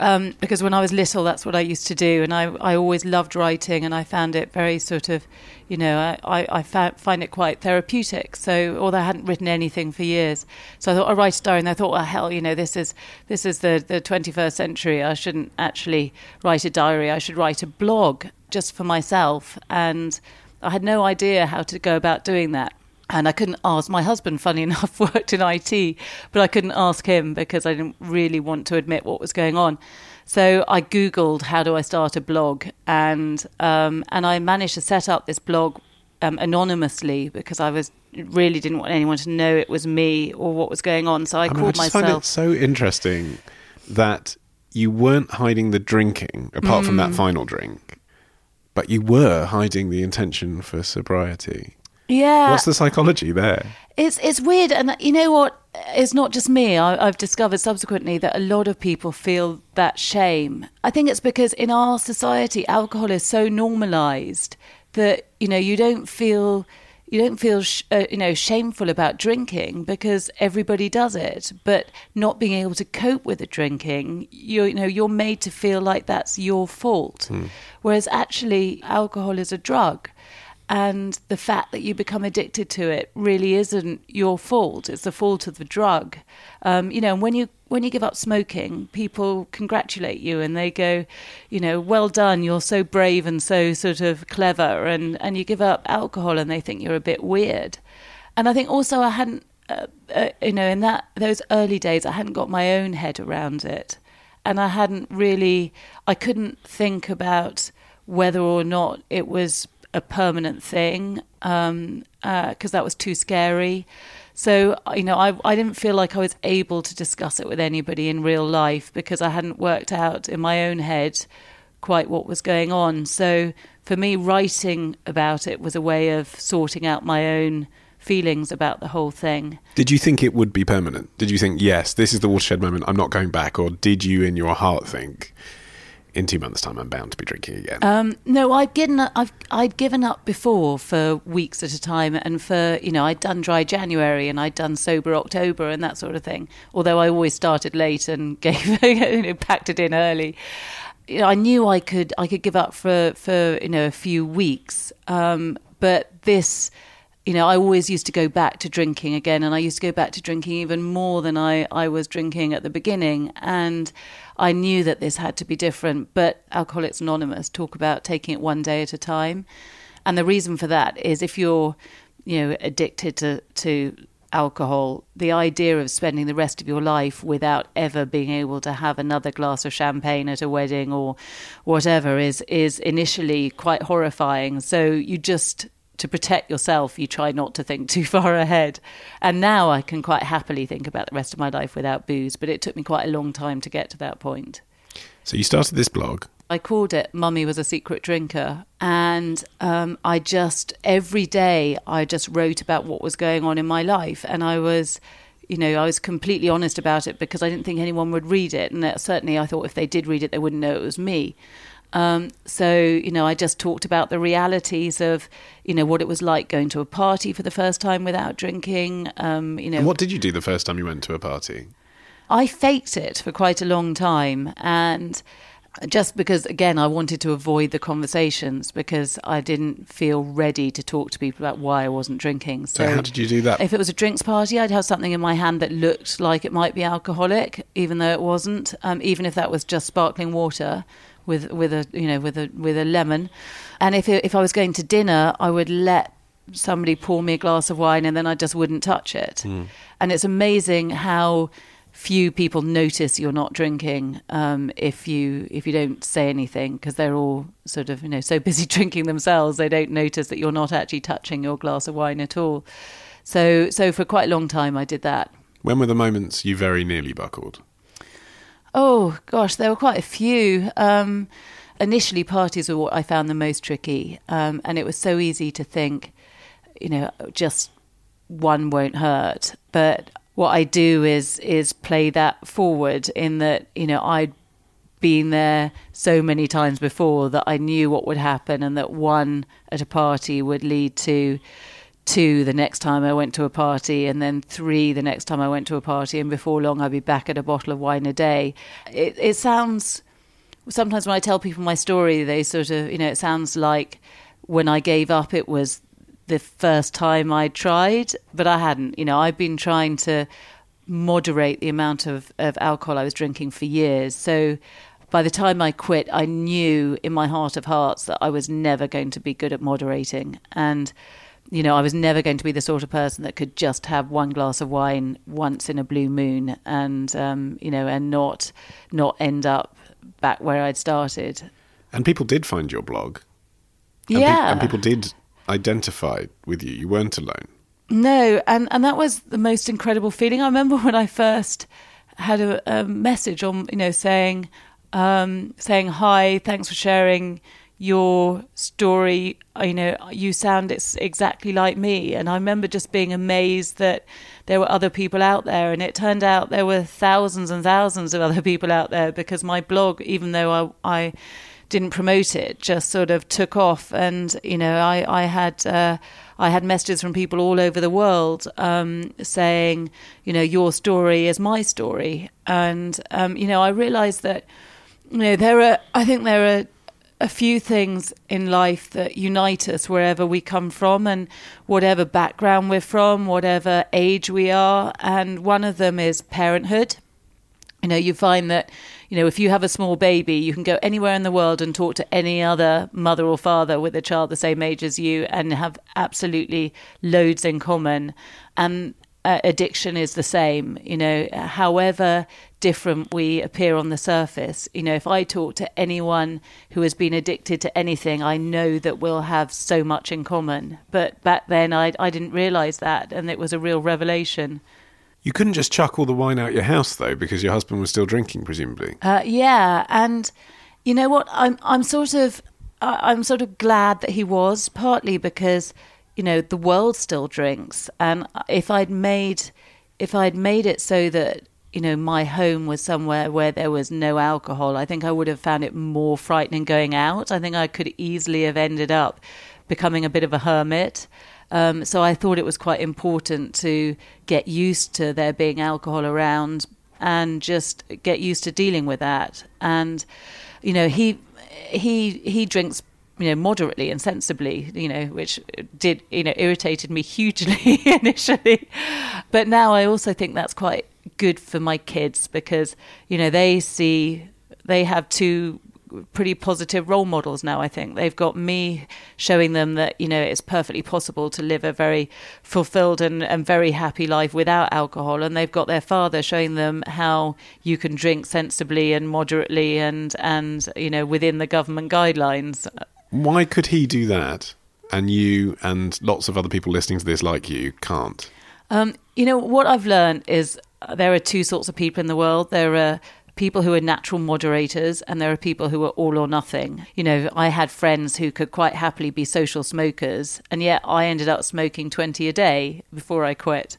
um, because when I was little that's what I used to do, and I I always loved writing, and I found it very sort of you know I I, I find it quite therapeutic. So although I hadn't written anything for years, so I thought I'll write a diary, and I thought well hell you know this is this is the the 21st century. I shouldn't actually write a diary. I should write a blog just for myself and. I had no idea how to go about doing that. And I couldn't ask my husband, funny enough, worked in IT, but I couldn't ask him because I didn't really want to admit what was going on. So I Googled how do I start a blog, and um, and I managed to set up this blog um, anonymously because I was really didn't want anyone to know it was me or what was going on. So I, I, mean, I called just find it myself. so interesting that you weren't hiding the drinking, apart from that Mm. final drink, but you were hiding the intention for sobriety. Yeah, What's the psychology there? It's it's weird, and you know what? It's not just me. I, I've discovered subsequently that a lot of people feel that shame. I think it's because in our society, alcohol is so normalised that you know you don't feel you don't feel sh- uh, you know shameful about drinking because everybody does it. But not being able to cope with the drinking, you you know you're made to feel like that's your fault. Whereas actually, alcohol is a drug and the fact that you become addicted to it really isn't your fault. It's the fault of the drug. Um, you know, and when you when you give up smoking, people congratulate you and they go, you know, well done, you're so brave and so sort of clever. And and you give up alcohol and they think you're a bit weird. And I think also I hadn't, uh, uh, you know, in that those early days, I hadn't got my own head around it, and I hadn't really, I couldn't think about whether or not it was a permanent thing because um, uh, that was too scary. So you know, I I didn't feel like I was able to discuss it with anybody in real life because I hadn't worked out in my own head quite what was going on. So for me, writing about it was a way of sorting out my own feelings about the whole thing. Did you think it would be permanent? Did you think, yes, this is the watershed moment, I'm not going back? Or did you, in your heart, think, in two months' time, I'm bound to be drinking again? Um, no, I'd given up, I've I'd given up before for weeks at a time, and for you know I'd done dry January and I'd done sober October and that sort of thing. Although I always started late and gave you know, packed it in early. You know, I knew I could I could give up for for you know a few weeks, um, but this you know, I always used to go back to drinking again, and I used to go back to drinking even more than I, I was drinking at the beginning. And I knew that this had to be different. But Alcoholics Anonymous talk about taking it one day at a time. And the reason for that is if you're, you know, addicted to, to alcohol, the idea of spending the rest of your life without ever being able to have another glass of champagne at a wedding or whatever is is initially quite horrifying. So you just to protect yourself, you try not to think too far ahead. And now I can quite happily think about the rest of my life without booze, but it took me quite a long time to get to that point. So you started this blog. I called it Mummy Was a Secret Drinker. And um, I just, every day, I just wrote about what was going on in my life. And I was, you know, I was completely honest about it because I didn't think anyone would read it. And certainly I thought if they did read it, they wouldn't know it was me. Um, so, you know, I just talked about the realities of, you know, what it was like going to a party for the first time without drinking. Um, you know, And what did you do the first time you went to a party? I faked it for quite a long time. And just because, again, I wanted to avoid the conversations because I didn't feel ready to talk to people about why I wasn't drinking. So, how did you do that? If it was a drinks party, I'd have something in my hand that looked like it might be alcoholic, even though it wasn't, um, even if that was just sparkling water with with a you know with a with a lemon. And if it, if I was going to dinner, I would let somebody pour me a glass of wine, and then I just wouldn't touch it. Hmm. And it's amazing how few people notice you're not drinking um, if you if you don't say anything because they're all sort of you know so busy drinking themselves they don't notice that you're not actually touching your glass of wine at all. So so for quite a long time I did that. When were the moments you very nearly buckled? Oh gosh, there were quite a few. Um, initially, parties were what I found the most tricky, um, and it was so easy to think, you know, just one won't hurt. But what I do is is play that forward in that you know I'd been there so many times before that I knew what would happen, and that one at a party would lead to two the next time I went to a party, and then three the next time I went to a party, and before long I'd be back at a bottle of wine a day. It, it sounds sometimes when I tell people my story, they sort of you know it sounds like when I gave up, it was the first time I tried, but I hadn't. You know, I've been trying to moderate the amount of, of alcohol I was drinking for years. So by the time I quit, I knew in my heart of hearts that I was never going to be good at moderating. And, you know, I was never going to be the sort of person that could just have one glass of wine once in a blue moon and, um, you know, and not, not end up back where I'd started. And people did find your blog. And pe- yeah. and people did identify with you. You weren't alone. No, and and that was the most incredible feeling. I remember when I first had a, a message on, you know, saying um, saying hi, thanks for sharing your story. You know, you sound it's exactly like me, and I remember just being amazed that there were other people out there, and it turned out there were thousands and thousands of other people out there because my blog, even though I, I didn't promote it, just sort of took off. And you know, I I had uh, I had messages from people all over the world um, saying, you know, your story is my story, and um, you know, I realised that you know there are I think there are a few things in life that unite us wherever we come from and whatever background we're from, whatever age we are. And one of them is parenthood. You know, you find that, you know, if you have a small baby, you can go anywhere in the world and talk to any other mother or father with a child the same age as you and have absolutely loads in common. And uh, addiction is the same, you know, however different we appear on the surface. You know, if I talk to anyone who has been addicted to anything, I know that we'll have so much in common. But back then, I, I didn't realize that, and it was a real revelation. You couldn't just chuck all the wine out your house, though, because your husband was still drinking, presumably. Uh, yeah, and you know what? I'm I'm sort of I'm sort of glad that he was partly because you know the world still drinks, and if I'd made if I'd made it so that you know my home was somewhere where there was no alcohol, I think I would have found it more frightening going out. I think I could easily have ended up becoming a bit of a hermit. Um, so I thought it was quite important to get used to there being alcohol around and just get used to dealing with that. And you know, he he he drinks you know moderately and sensibly, you know, which did you know irritated me hugely initially, but now I also think that's quite good for my kids because you know they see they have two pretty positive role models now. I think they've got me showing them that you know it's perfectly possible to live a very fulfilled and, and very happy life without alcohol, and they've got their father showing them how you can drink sensibly and moderately and and you know within the government guidelines. Why could he do that, and you and lots of other people listening to this like you can't? Um, you know what I've learned is uh, there are two sorts of people in the world. There are people who are natural moderators and there are people who are all or nothing. You know, I had friends who could quite happily be social smokers and yet I ended up smoking 20 a day before I quit.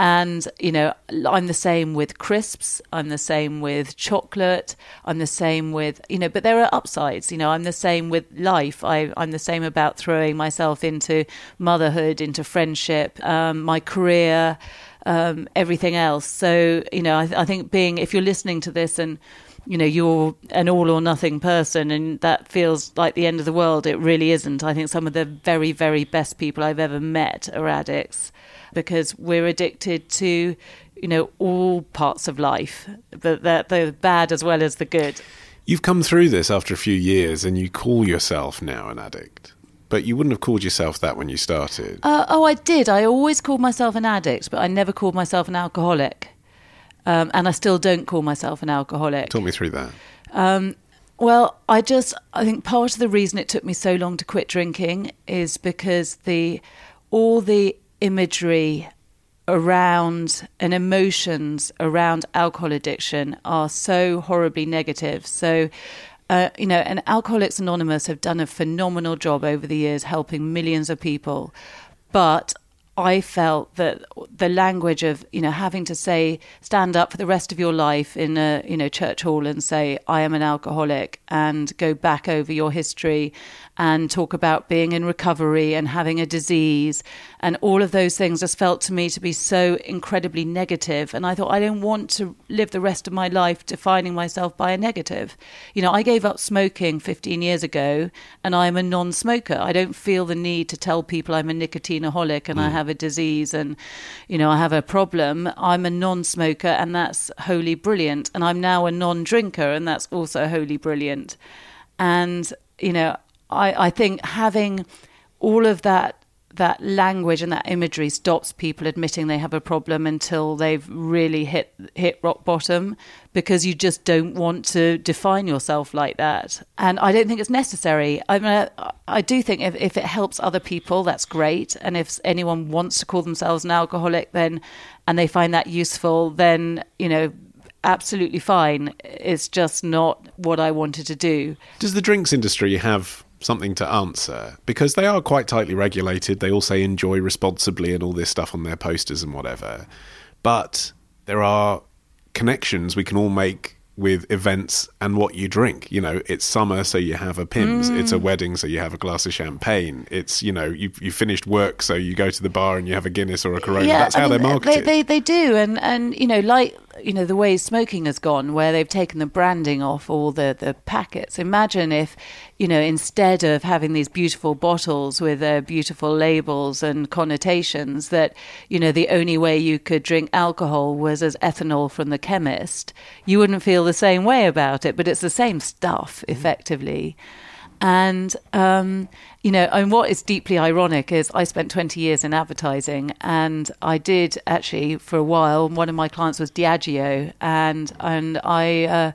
And, you know, I'm the same with crisps. I'm the same with chocolate. I'm the same with, you know, but there are upsides. You know, I'm the same with life. I, I'm the same about throwing myself into motherhood, into friendship, um, my career, um, everything else. So, you know, I, I think being, if you're listening to this and, you know, you're an all or nothing person and that feels like the end of the world, it really isn't. I think some of the very, very best people I've ever met are addicts because we're addicted to, you know, all parts of life, the, the, the bad as well as the good. You've come through this after a few years and you call yourself now an addict. But you wouldn't have called yourself that when you started. Uh, oh, I did. I always called myself an addict, but I never called myself an alcoholic. Um, and I still don't call myself an alcoholic. Talk me through that. Um, well, I just I think part of the reason it took me so long to quit drinking is because the all the imagery around and emotions around alcohol addiction are so horribly negative. So uh, you know, and Alcoholics Anonymous have done a phenomenal job over the years helping millions of people. But I felt that the language of you know having to say stand up for the rest of your life in a you know church hall and say I am an alcoholic and go back over your history and talk about being in recovery and having a disease. And all of those things just felt to me to be so incredibly negative. and I thought I don't want to live the rest of my life defining myself by a negative. You know I gave up smoking 15 years ago and I'm a non-smoker. I don't feel the need to tell people I'm a nicotineaholic and I mm. have a disease and you know I have a problem. I'm a non-smoker and that's wholly brilliant. And I'm now a non-drinker and that's also wholly brilliant. And you know I, I think having all of that that language and that imagery stops people admitting they have a problem until they've really hit hit rock bottom because you just don't want to define yourself like that. And i don't think it's necessary. I mean i, I do think if, if it helps other people that's great. And if anyone wants to call themselves an alcoholic then and they find that useful then you know absolutely fine. It's just not what i wanted to do. Does the drinks industry have something to answer? Because they are quite tightly regulated. They all say enjoy responsibly and all this stuff on their posters and whatever. But there are connections we can all make with events and what you drink. You know, it's summer, so you have a Pimm's. It's a mm. wedding, so you have a glass of champagne. It's, you know, you you finished work, so you go to the bar and you have a Guinness or a Corona. That's I how mean, they're marketed. They, they, they do, and and you know, like you know the way smoking has gone, where they've taken the branding off all the the packets. Imagine if you know instead of having these beautiful bottles with their beautiful labels and connotations, that you know the only way you could drink alcohol was as ethanol from the chemist. You wouldn't feel the same way about it, but it's the same stuff mm-hmm. effectively. And, um, you know, and what is deeply ironic is I spent 20 years in advertising and I did actually for a while, one of my clients was Diageo and, and I uh,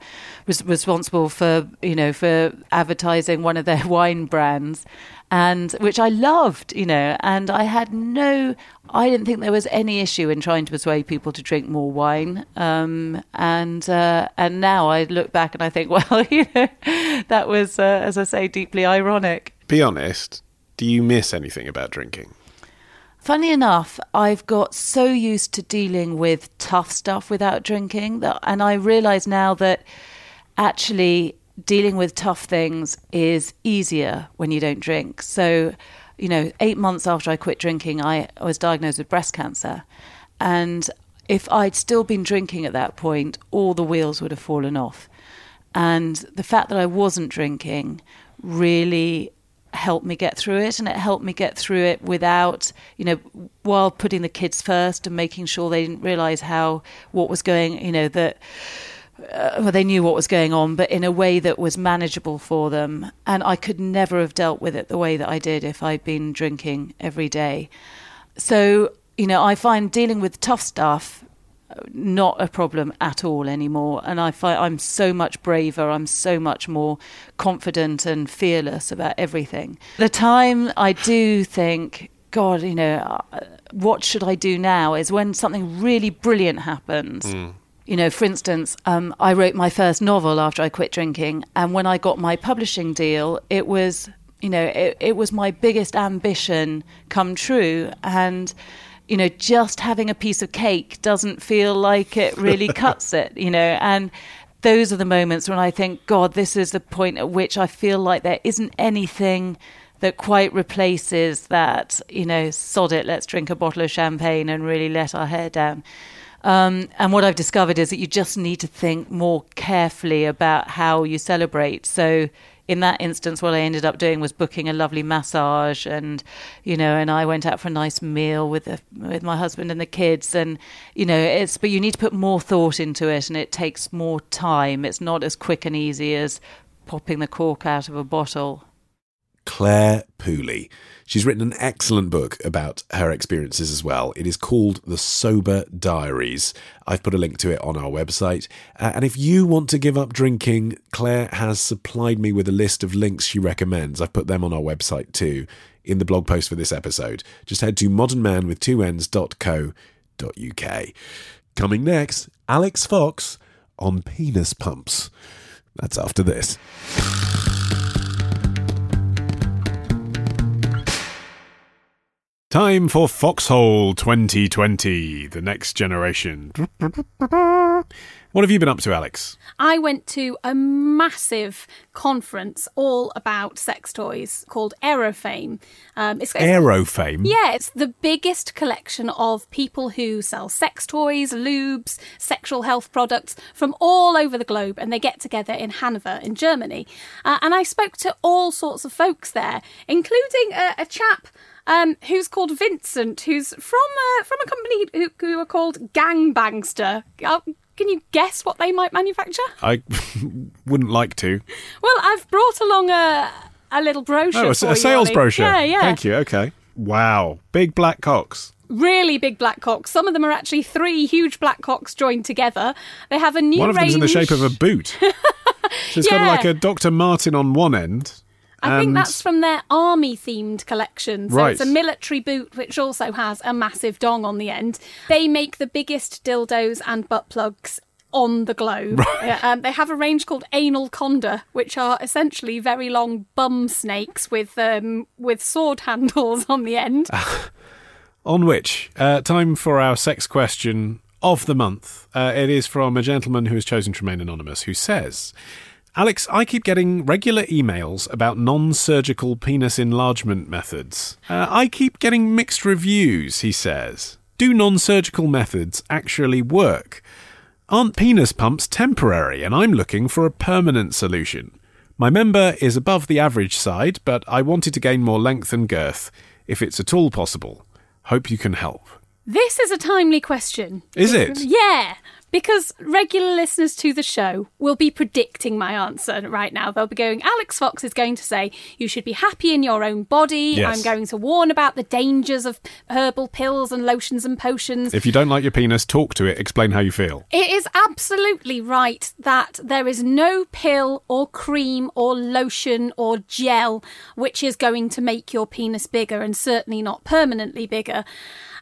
was responsible for, you know, for advertising one of their wine brands and which I loved, you know, and I had no, I didn't think there was any issue in trying to persuade people to drink more wine. Um, and uh, and now I look back and I think, well, you know, that was, uh, as I say, deeply ironic. Be honest. Do you miss anything about drinking? Funny enough, I've got so used to dealing with tough stuff without drinking that, and I realise now that actually dealing with tough things is easier when you don't drink. So, you know, eight months after I quit drinking, I was diagnosed with breast cancer. And if I'd still been drinking at that point, all the wheels would have fallen off. And the fact that I wasn't drinking really helped me get through it and it helped me get through it without you know while putting the kids first and making sure they didn't realize how what was going you know that uh, well, they knew what was going on, but in a way that was manageable for them. And I could never have dealt with it the way that I did if I'd been drinking every day. So, you know, I find dealing with tough stuff uh, not a problem at all anymore. And I find I'm so much braver, I'm so much more confident and fearless about everything. The time I do think, God, you know, uh, what should I do now is when something really brilliant happens. You know, for instance, um, I wrote my first novel after I quit drinking, and when I got my publishing deal, it was, you know, it, it was my biggest ambition come true, and you know, just having a piece of cake doesn't feel like it really cuts it, you know, and those are the moments when I think, God, this is the point at which I feel like there isn't anything that quite replaces that, you know, sod it, let's drink a bottle of champagne and really let our hair down. Um, and what I've discovered is that you just need to think more carefully about how you celebrate. So, in that instance, what I ended up doing was booking a lovely massage, and you know, and I went out for a nice meal with the, with my husband and the kids, and you know, it's but you need to put more thought into it, and it takes more time. It's not as quick and easy as popping the cork out of a bottle. Clare Pooley. She's written an excellent book about her experiences as well. It is called The Sober Diaries. I've put a link to it on our website. Uh, and if you want to give up drinking, Clare has supplied me with a list of links she recommends. I've put them on our website too in the blog post for this episode. Just head to modernman.co.uk. Coming next, Alix Fox on penis pumps. That's after this. Time for Foxhole 2020, the next generation. What have you been up to, Alix? I went to a massive conference all about sex toys called eroFame. Um, it's, it's- eroFame. Yeah, it's the biggest collection of people who sell sex toys, lubes, sexual health products from all over the globe, and they get together in Hanover in Germany. Uh, and I spoke to all sorts of folks there, including a, a chap. Um, who's called Vincent? Who's from uh, from a company who, who are called Gangbangster? Uh, can you guess what they might manufacture? I wouldn't like to. Well, I've brought along a a little brochure. Oh, a, a you, sales Ollie. brochure. Yeah, yeah. Thank you. Okay. Wow. Big black cocks. Really big black cocks. Some of them are actually three huge black cocks joined together. They have a new One of them's in the shape of a boot. so it's got like a Dr. Martin on one end. I think that's from their army themed collection. So Right. it's a military boot which also has a massive dong on the end. They make the biggest dildos and butt plugs on the globe. Um, they have a range called anal conda, which are essentially very long bum snakes with um, with sword handles on the end. On which, uh, time for our sex question of the month. Uh, it is from a gentleman who has chosen to remain anonymous who says, Alix, I keep getting regular emails about non surgical penis enlargement methods. Uh, I keep getting mixed reviews, he says. Do non surgical methods actually work? Aren't penis pumps temporary? And I'm looking for a permanent solution. My member is above the average side, but I wanted to gain more length and girth, if it's at all possible. Hope you can help. This is a timely question. Is it? Yeah, because regular listeners to the show will be predicting my answer right now. They'll be going, Alix Fox is going to say, you should be happy in your own body. Yes. I'm going to warn about the dangers of herbal pills and lotions and potions. If you don't like your penis, talk to it, explain how you feel. It is absolutely right that there is no pill or cream or lotion or gel which is going to make your penis bigger and certainly not permanently bigger.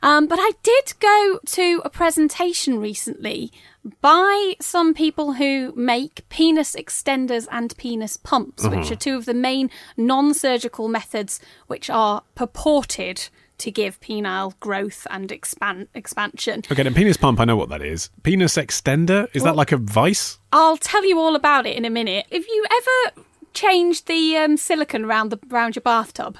Um, but I did go to a presentation recently by some people who make penis extenders and penis pumps, which are two of the main non surgical methods which are purported to give penile growth and expand- expansion. Okay, then penis pump, I know what that is. Penis extender? Is that like a vice? I'll tell you all about it in a minute. Have you ever changed the um, silicon around the around your bathtub?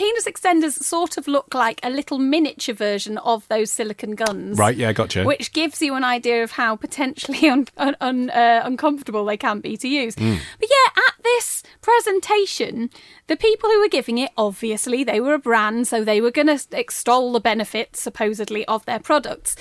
Penis extenders sort of look like a little miniature version of those silicon guns. Right, yeah, gotcha. Which gives you an idea of how potentially un- un- un- uh, uncomfortable they can be to use. Hmm. But yeah, at this presentation, the people who were giving it, obviously, they were a brand, so they were going to extol the benefits, supposedly, of their products.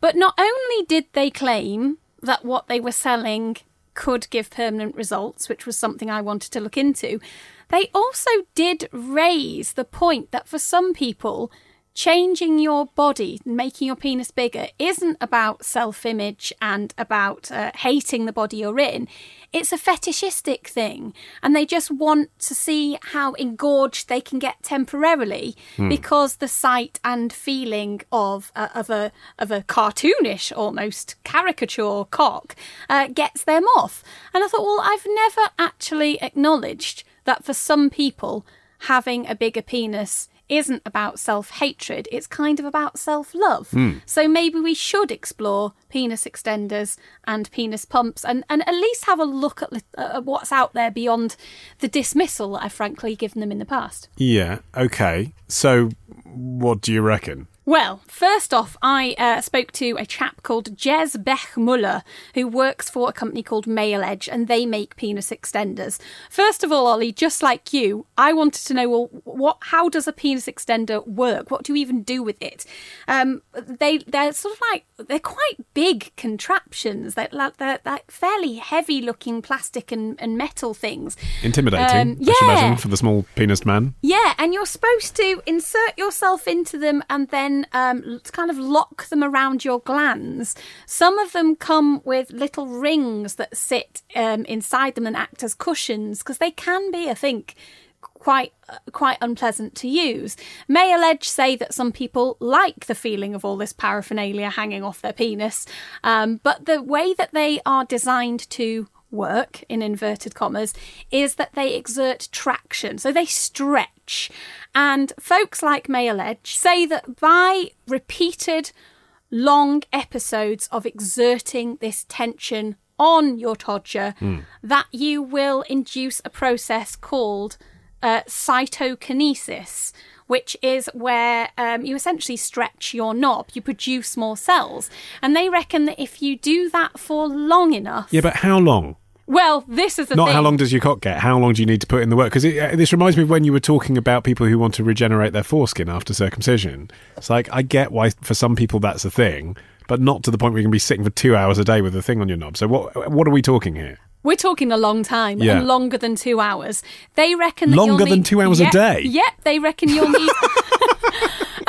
But not only did they claim that what they were selling could give permanent results, which was something I wanted to look into, they also did raise the point that for some people, changing your body, making your penis bigger, isn't about self image and about uh, hating the body you're in. It's a fetishistic thing. And they just want to see how engorged they can get temporarily because the sight and feeling of, uh, of, a, of a cartoonish, almost caricature cock uh, gets them off. And I thought, well, I've never actually acknowledged that for some people, having a bigger penis isn't about self hatred, it's kind of about self love. So maybe we should explore penis extenders and penis pumps and, and at least have a look at, uh, at what's out there beyond the dismissal that I've frankly given them in the past. Yeah, okay. So, what do you reckon? Well, first off, I uh, spoke to a chap called Jez Bechmuller, who works for a company called Male Edge, and they make penis extenders. First of all, Olly, just like you, I wanted to know, well, what? How does a penis extender work? What do you even do with it? Um, they they're sort of like they're quite big contraptions. They're, like- they're like fairly heavy-looking plastic and, and metal things. Intimidating, Um, I yeah. imagine, for the small penised man. Yeah, and you're supposed to insert yourself into them and then um, kind of lock them around your glans. Some of them come with little rings that sit um, inside them and act as cushions because they can be, I think, quite uh, quite unpleasant to use. Male Edge say that some people like the feeling of all this paraphernalia hanging off their penis, um, but the way that they are designed to work in inverted commas is that they exert traction. So they stretch. And folks like male edge say that by repeated long episodes of exerting this tension on your todger that you will induce a process called uh, cytokinesis which is where um, you essentially stretch your knob. You produce more cells. And they reckon that if you do that for long enough Yeah, but how long? Well this is the Not thing how long does your cock get? How long do you need to put in the work? Because uh, this reminds me of when you were talking about people who want to regenerate their foreskin after circumcision. It's like I get why for some people that's a thing, but not to the point where you can be sitting for two hours a day with a thing on your knob. So what what are we talking here? We're talking a long time Yeah. and longer than two hours. They reckon that Longer than two hours a day? Yep, they reckon you'll need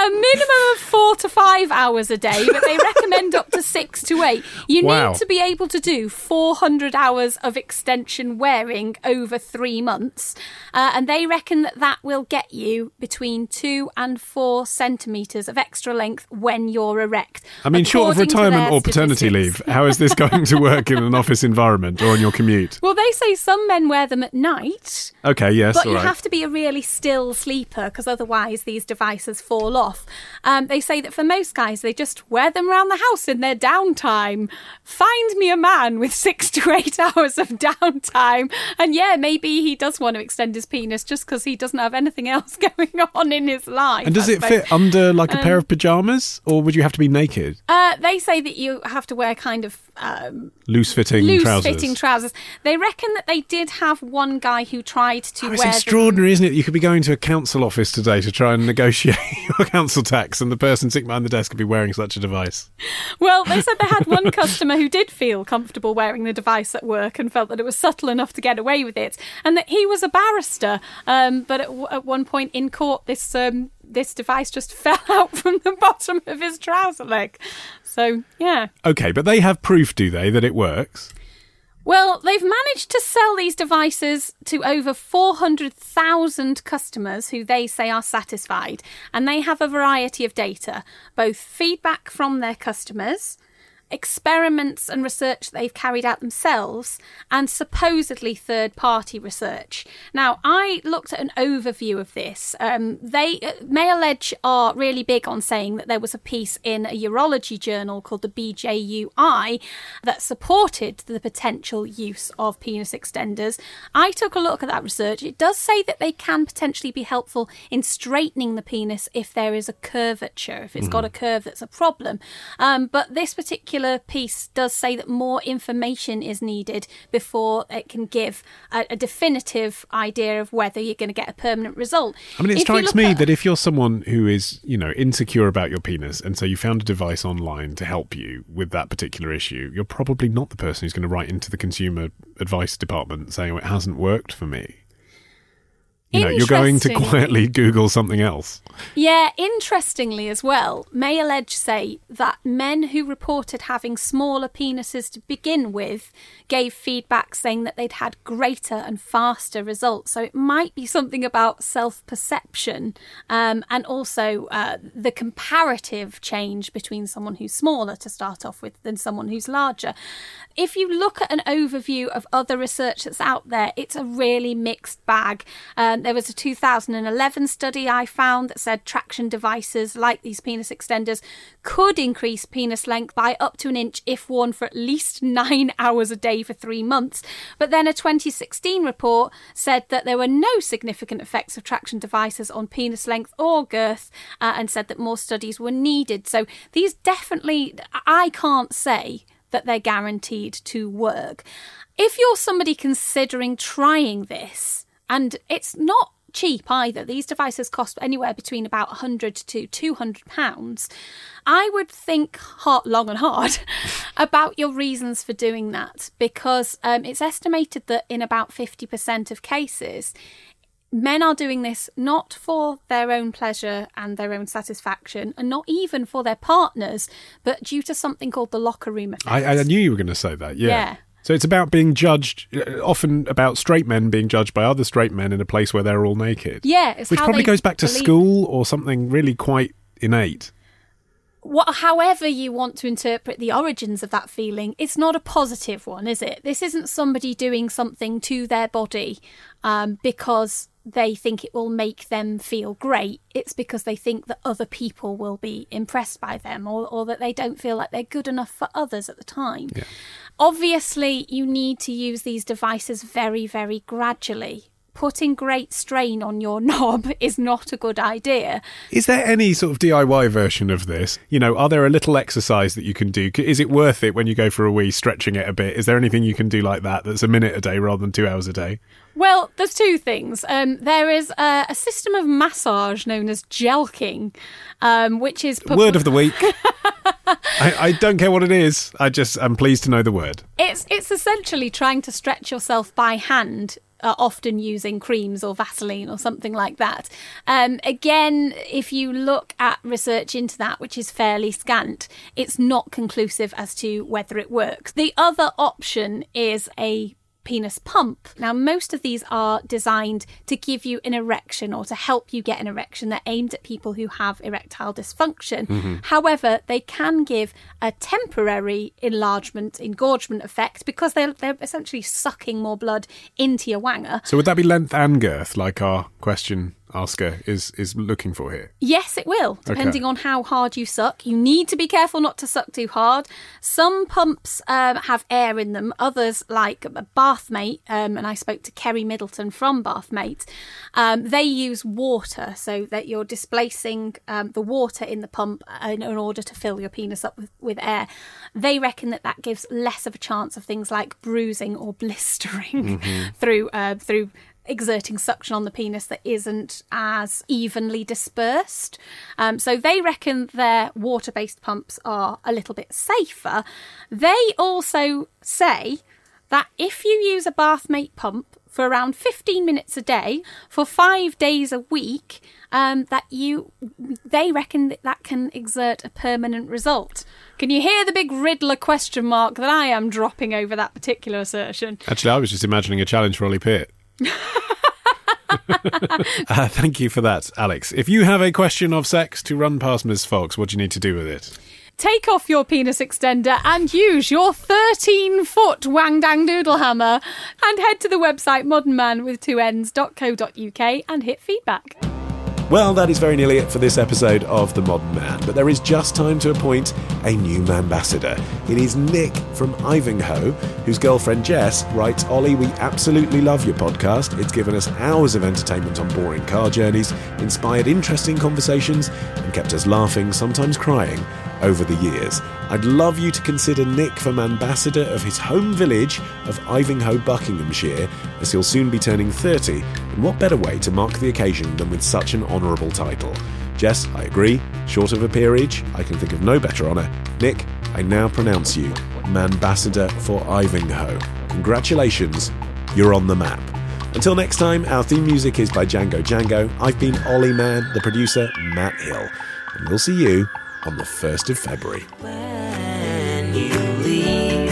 a minimum of four to five hours a day, but they recommend up to six to eight. You Wow. need to be able to do 400 hours of extension wearing over three months, uh, and they reckon that that will get you between two and four centimetres of extra length when you're erect. I mean, short of retirement or paternity leave, how is this going to work in an office environment or on your commute? Well, they say some men wear them at night. Okay, yes, But you right. have to be a really still sleeper because otherwise these devices fall off. Off. Um, they say that for most guys, they just wear them around the house in their downtime. Find me a man with six to eight hours of downtime, and yeah, maybe he does want to extend his penis just because he doesn't have anything else going on in his life. And does it fit under like a pair Um, of pajamas, or would you have to be naked? Uh, they say that you have to wear kind of um, Loose fitting loose trousers. fitting trousers. They reckon that they did have one guy who tried to Oh, it's wear them- extraordinary, isn't it? You could be going to a council office today to try and negotiate your council tax, and the person sitting behind the desk could be wearing such a device. Well, they said they had one customer who did feel comfortable wearing the device at work and felt that it was subtle enough to get away with it, and that he was a barrister. Um, but at, w- at one point in court, this um, this device just fell out from the bottom of his trouser leg. So yeah. Okay, but they have proof, do they, that it works? Well, they've managed to sell these devices to over 400,000 customers who they say are satisfied. And they have a variety of data, both feedback from their customers, experiments and research they've carried out themselves, and supposedly third party research. Now, I looked at an overview of this. Um, they, uh, Male Edge are really big on saying that there was a piece in a urology journal called the BJUI that supported the potential use of penis extenders. I took a look at that research. It does say that they can potentially be helpful in straightening the penis if there is a curvature, if it's got a curve that's a problem. Um, but this particular piece does say that more information is needed before it can give a, a definitive idea of whether you're going to get a permanent result. I mean, it If strikes me at- that if you're someone who is, you know, insecure about your penis, and so you found a device online to help you with that particular issue, you're probably not the person who's going to write into the consumer advice department saying, oh, it hasn't worked for me. You know, you're going to quietly Google something else. Yeah, interestingly as well, Male Edge say that men who reported having smaller penises to begin with gave feedback saying that they'd had greater and faster results. So it might be something about self perception um, and also uh, the comparative change between someone who's smaller to start off with than someone who's larger. If you look at an overview of other research that's out there, it's a really mixed bag. Um, there was a 2011 study I found that said traction devices like these penis extenders could increase penis length by up to an inch if worn for at least nine hours a day for three months. But then a 2016 report said that there were no significant effects of traction devices on penis length or girth uh, and said that more studies were needed. So these definitely, I can't say that they're guaranteed to work. If you're somebody considering trying this, and it's not cheap either, these devices cost anywhere between about 100 to 200 pounds. I would think hard, long and hard about your reasons for doing that because um, it's estimated that in about 50% of cases, men are doing this not for their own pleasure and their own satisfaction, and not even for their partners, but due to something called the locker room effect. I, I knew you were going to say that. Yeah. Yeah. So it's about being judged, uh, often about straight men being judged by other straight men in a place where they're all naked. Yeah, it's Which probably goes back to school or something really quite innate. what, however you want to interpret the origins of that feeling, it's not a positive one, is it? This isn't somebody doing something to their body um, because they think it will make them feel great. It's because they think that other people will be impressed by them or, or that they don't feel like they're good enough for others at the time. Obviously, you need to use these devices very, very gradually. Putting great strain on your knob is not a good idea. Is there any sort of DIY version of this? You know, are there a little exercise that you can do? Is it worth it when you go for a wee, stretching it a bit? Is there anything you can do like that that's a minute a day rather than two hours a day? Well, there's two things. Um, there is a, a system of massage known as jelqing, um, which is pub- Word of the week. I, I don't care what it is. I just am pleased to know the word. It's it's essentially trying to stretch yourself by hand. Uh, often using creams or Vaseline or something like that. Um, again, if you look at research into that, which is fairly scant, it's not conclusive as to whether it works. The other option is a penis pump. Now, most of these are designed to give you an erection or to help you get an erection. They're aimed at people who have erectile dysfunction. Mm-hmm. However, they can give a temporary enlargement, engorgement effect because they're, they're essentially sucking more blood into your wanger. So would that be length and girth, like our question Oscar is is looking for here? Yes, it will, depending Okay. on how hard you suck. You need to be careful not to suck too hard. Some pumps um, have air in them, others, like Bathmate, um, and I spoke to Kerry Middleton from Bathmate, um, they use water so that you're displacing um, the water in the pump in, in order to fill your penis up with, with air. They reckon that that gives less of a chance of things like bruising or blistering Mhm. through uh, through exerting suction on the penis that isn't as evenly dispersed. Um, so they reckon their water based pumps are a little bit safer. They also say that if you use a bathmate pump for around 15 minutes a day for five days a week, um, that you they reckon that that can exert a permanent result. Can you hear the big Riddler question mark that I am dropping over that particular assertion? Actually, I was just imagining a challenge for Ollie Peart. uh, thank you for that, Alix. If you have a question of sex to run past Ms. Fox, what do you need to do with it? Take off your penis extender and use your 13 foot wang dang doodle hammer and head to the website modernman with two ends.co.uk and hit feedback. Well, that is very nearly it for this episode of The Modern Mann, but there is just time to appoint a new ambassador. It is Nick from Ivinghoe, whose girlfriend Jess writes Olly, we absolutely love your podcast. It's given us hours of entertainment on boring car journeys, inspired interesting conversations, and kept us laughing, sometimes crying, over the years. I'd love you to consider Nick from ambassador of his home village of Ivinghoe, Buckinghamshire, as he'll soon be turning 30. And what better way to mark the occasion than with such an honourable title? Jess, I agree. Short of a peerage, I can think of no better honour. Nick, I now pronounce you Ambassador for Ivinghoe. Congratulations, you're on the map. Until next time, our theme music is by Django Django. I've been Olly Mann, the producer, Matt Hill. And we'll see you on the 1st of February. When you leave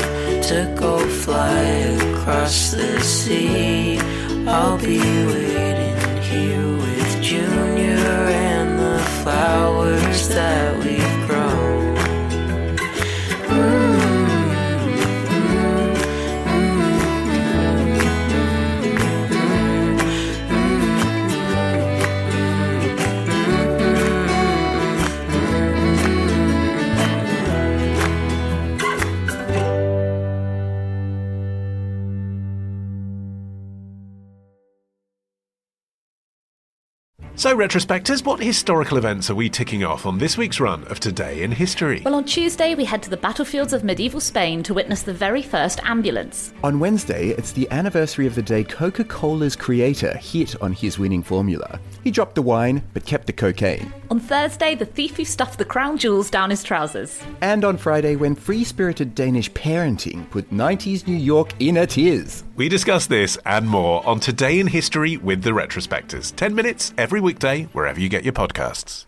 to go fly across the sea, I'll be waiting here with Junior and the flowers that we've So, retrospectors, what historical events are we ticking off on this week's run of Today in History? Well, on Tuesday, we head to the battlefields of medieval Spain to witness the very first ambulance. On Wednesday, it's the anniversary of the day Coca Cola's creator hit on his winning formula. He dropped the wine, but kept the cocaine. On Thursday, the thief who stuffed the crown jewels down his trousers. And on Friday, when free spirited Danish parenting put 90s New York in a tears. We discuss this and more on Today in History with the Retrospectors. 10 minutes every weekday, wherever you get your podcasts.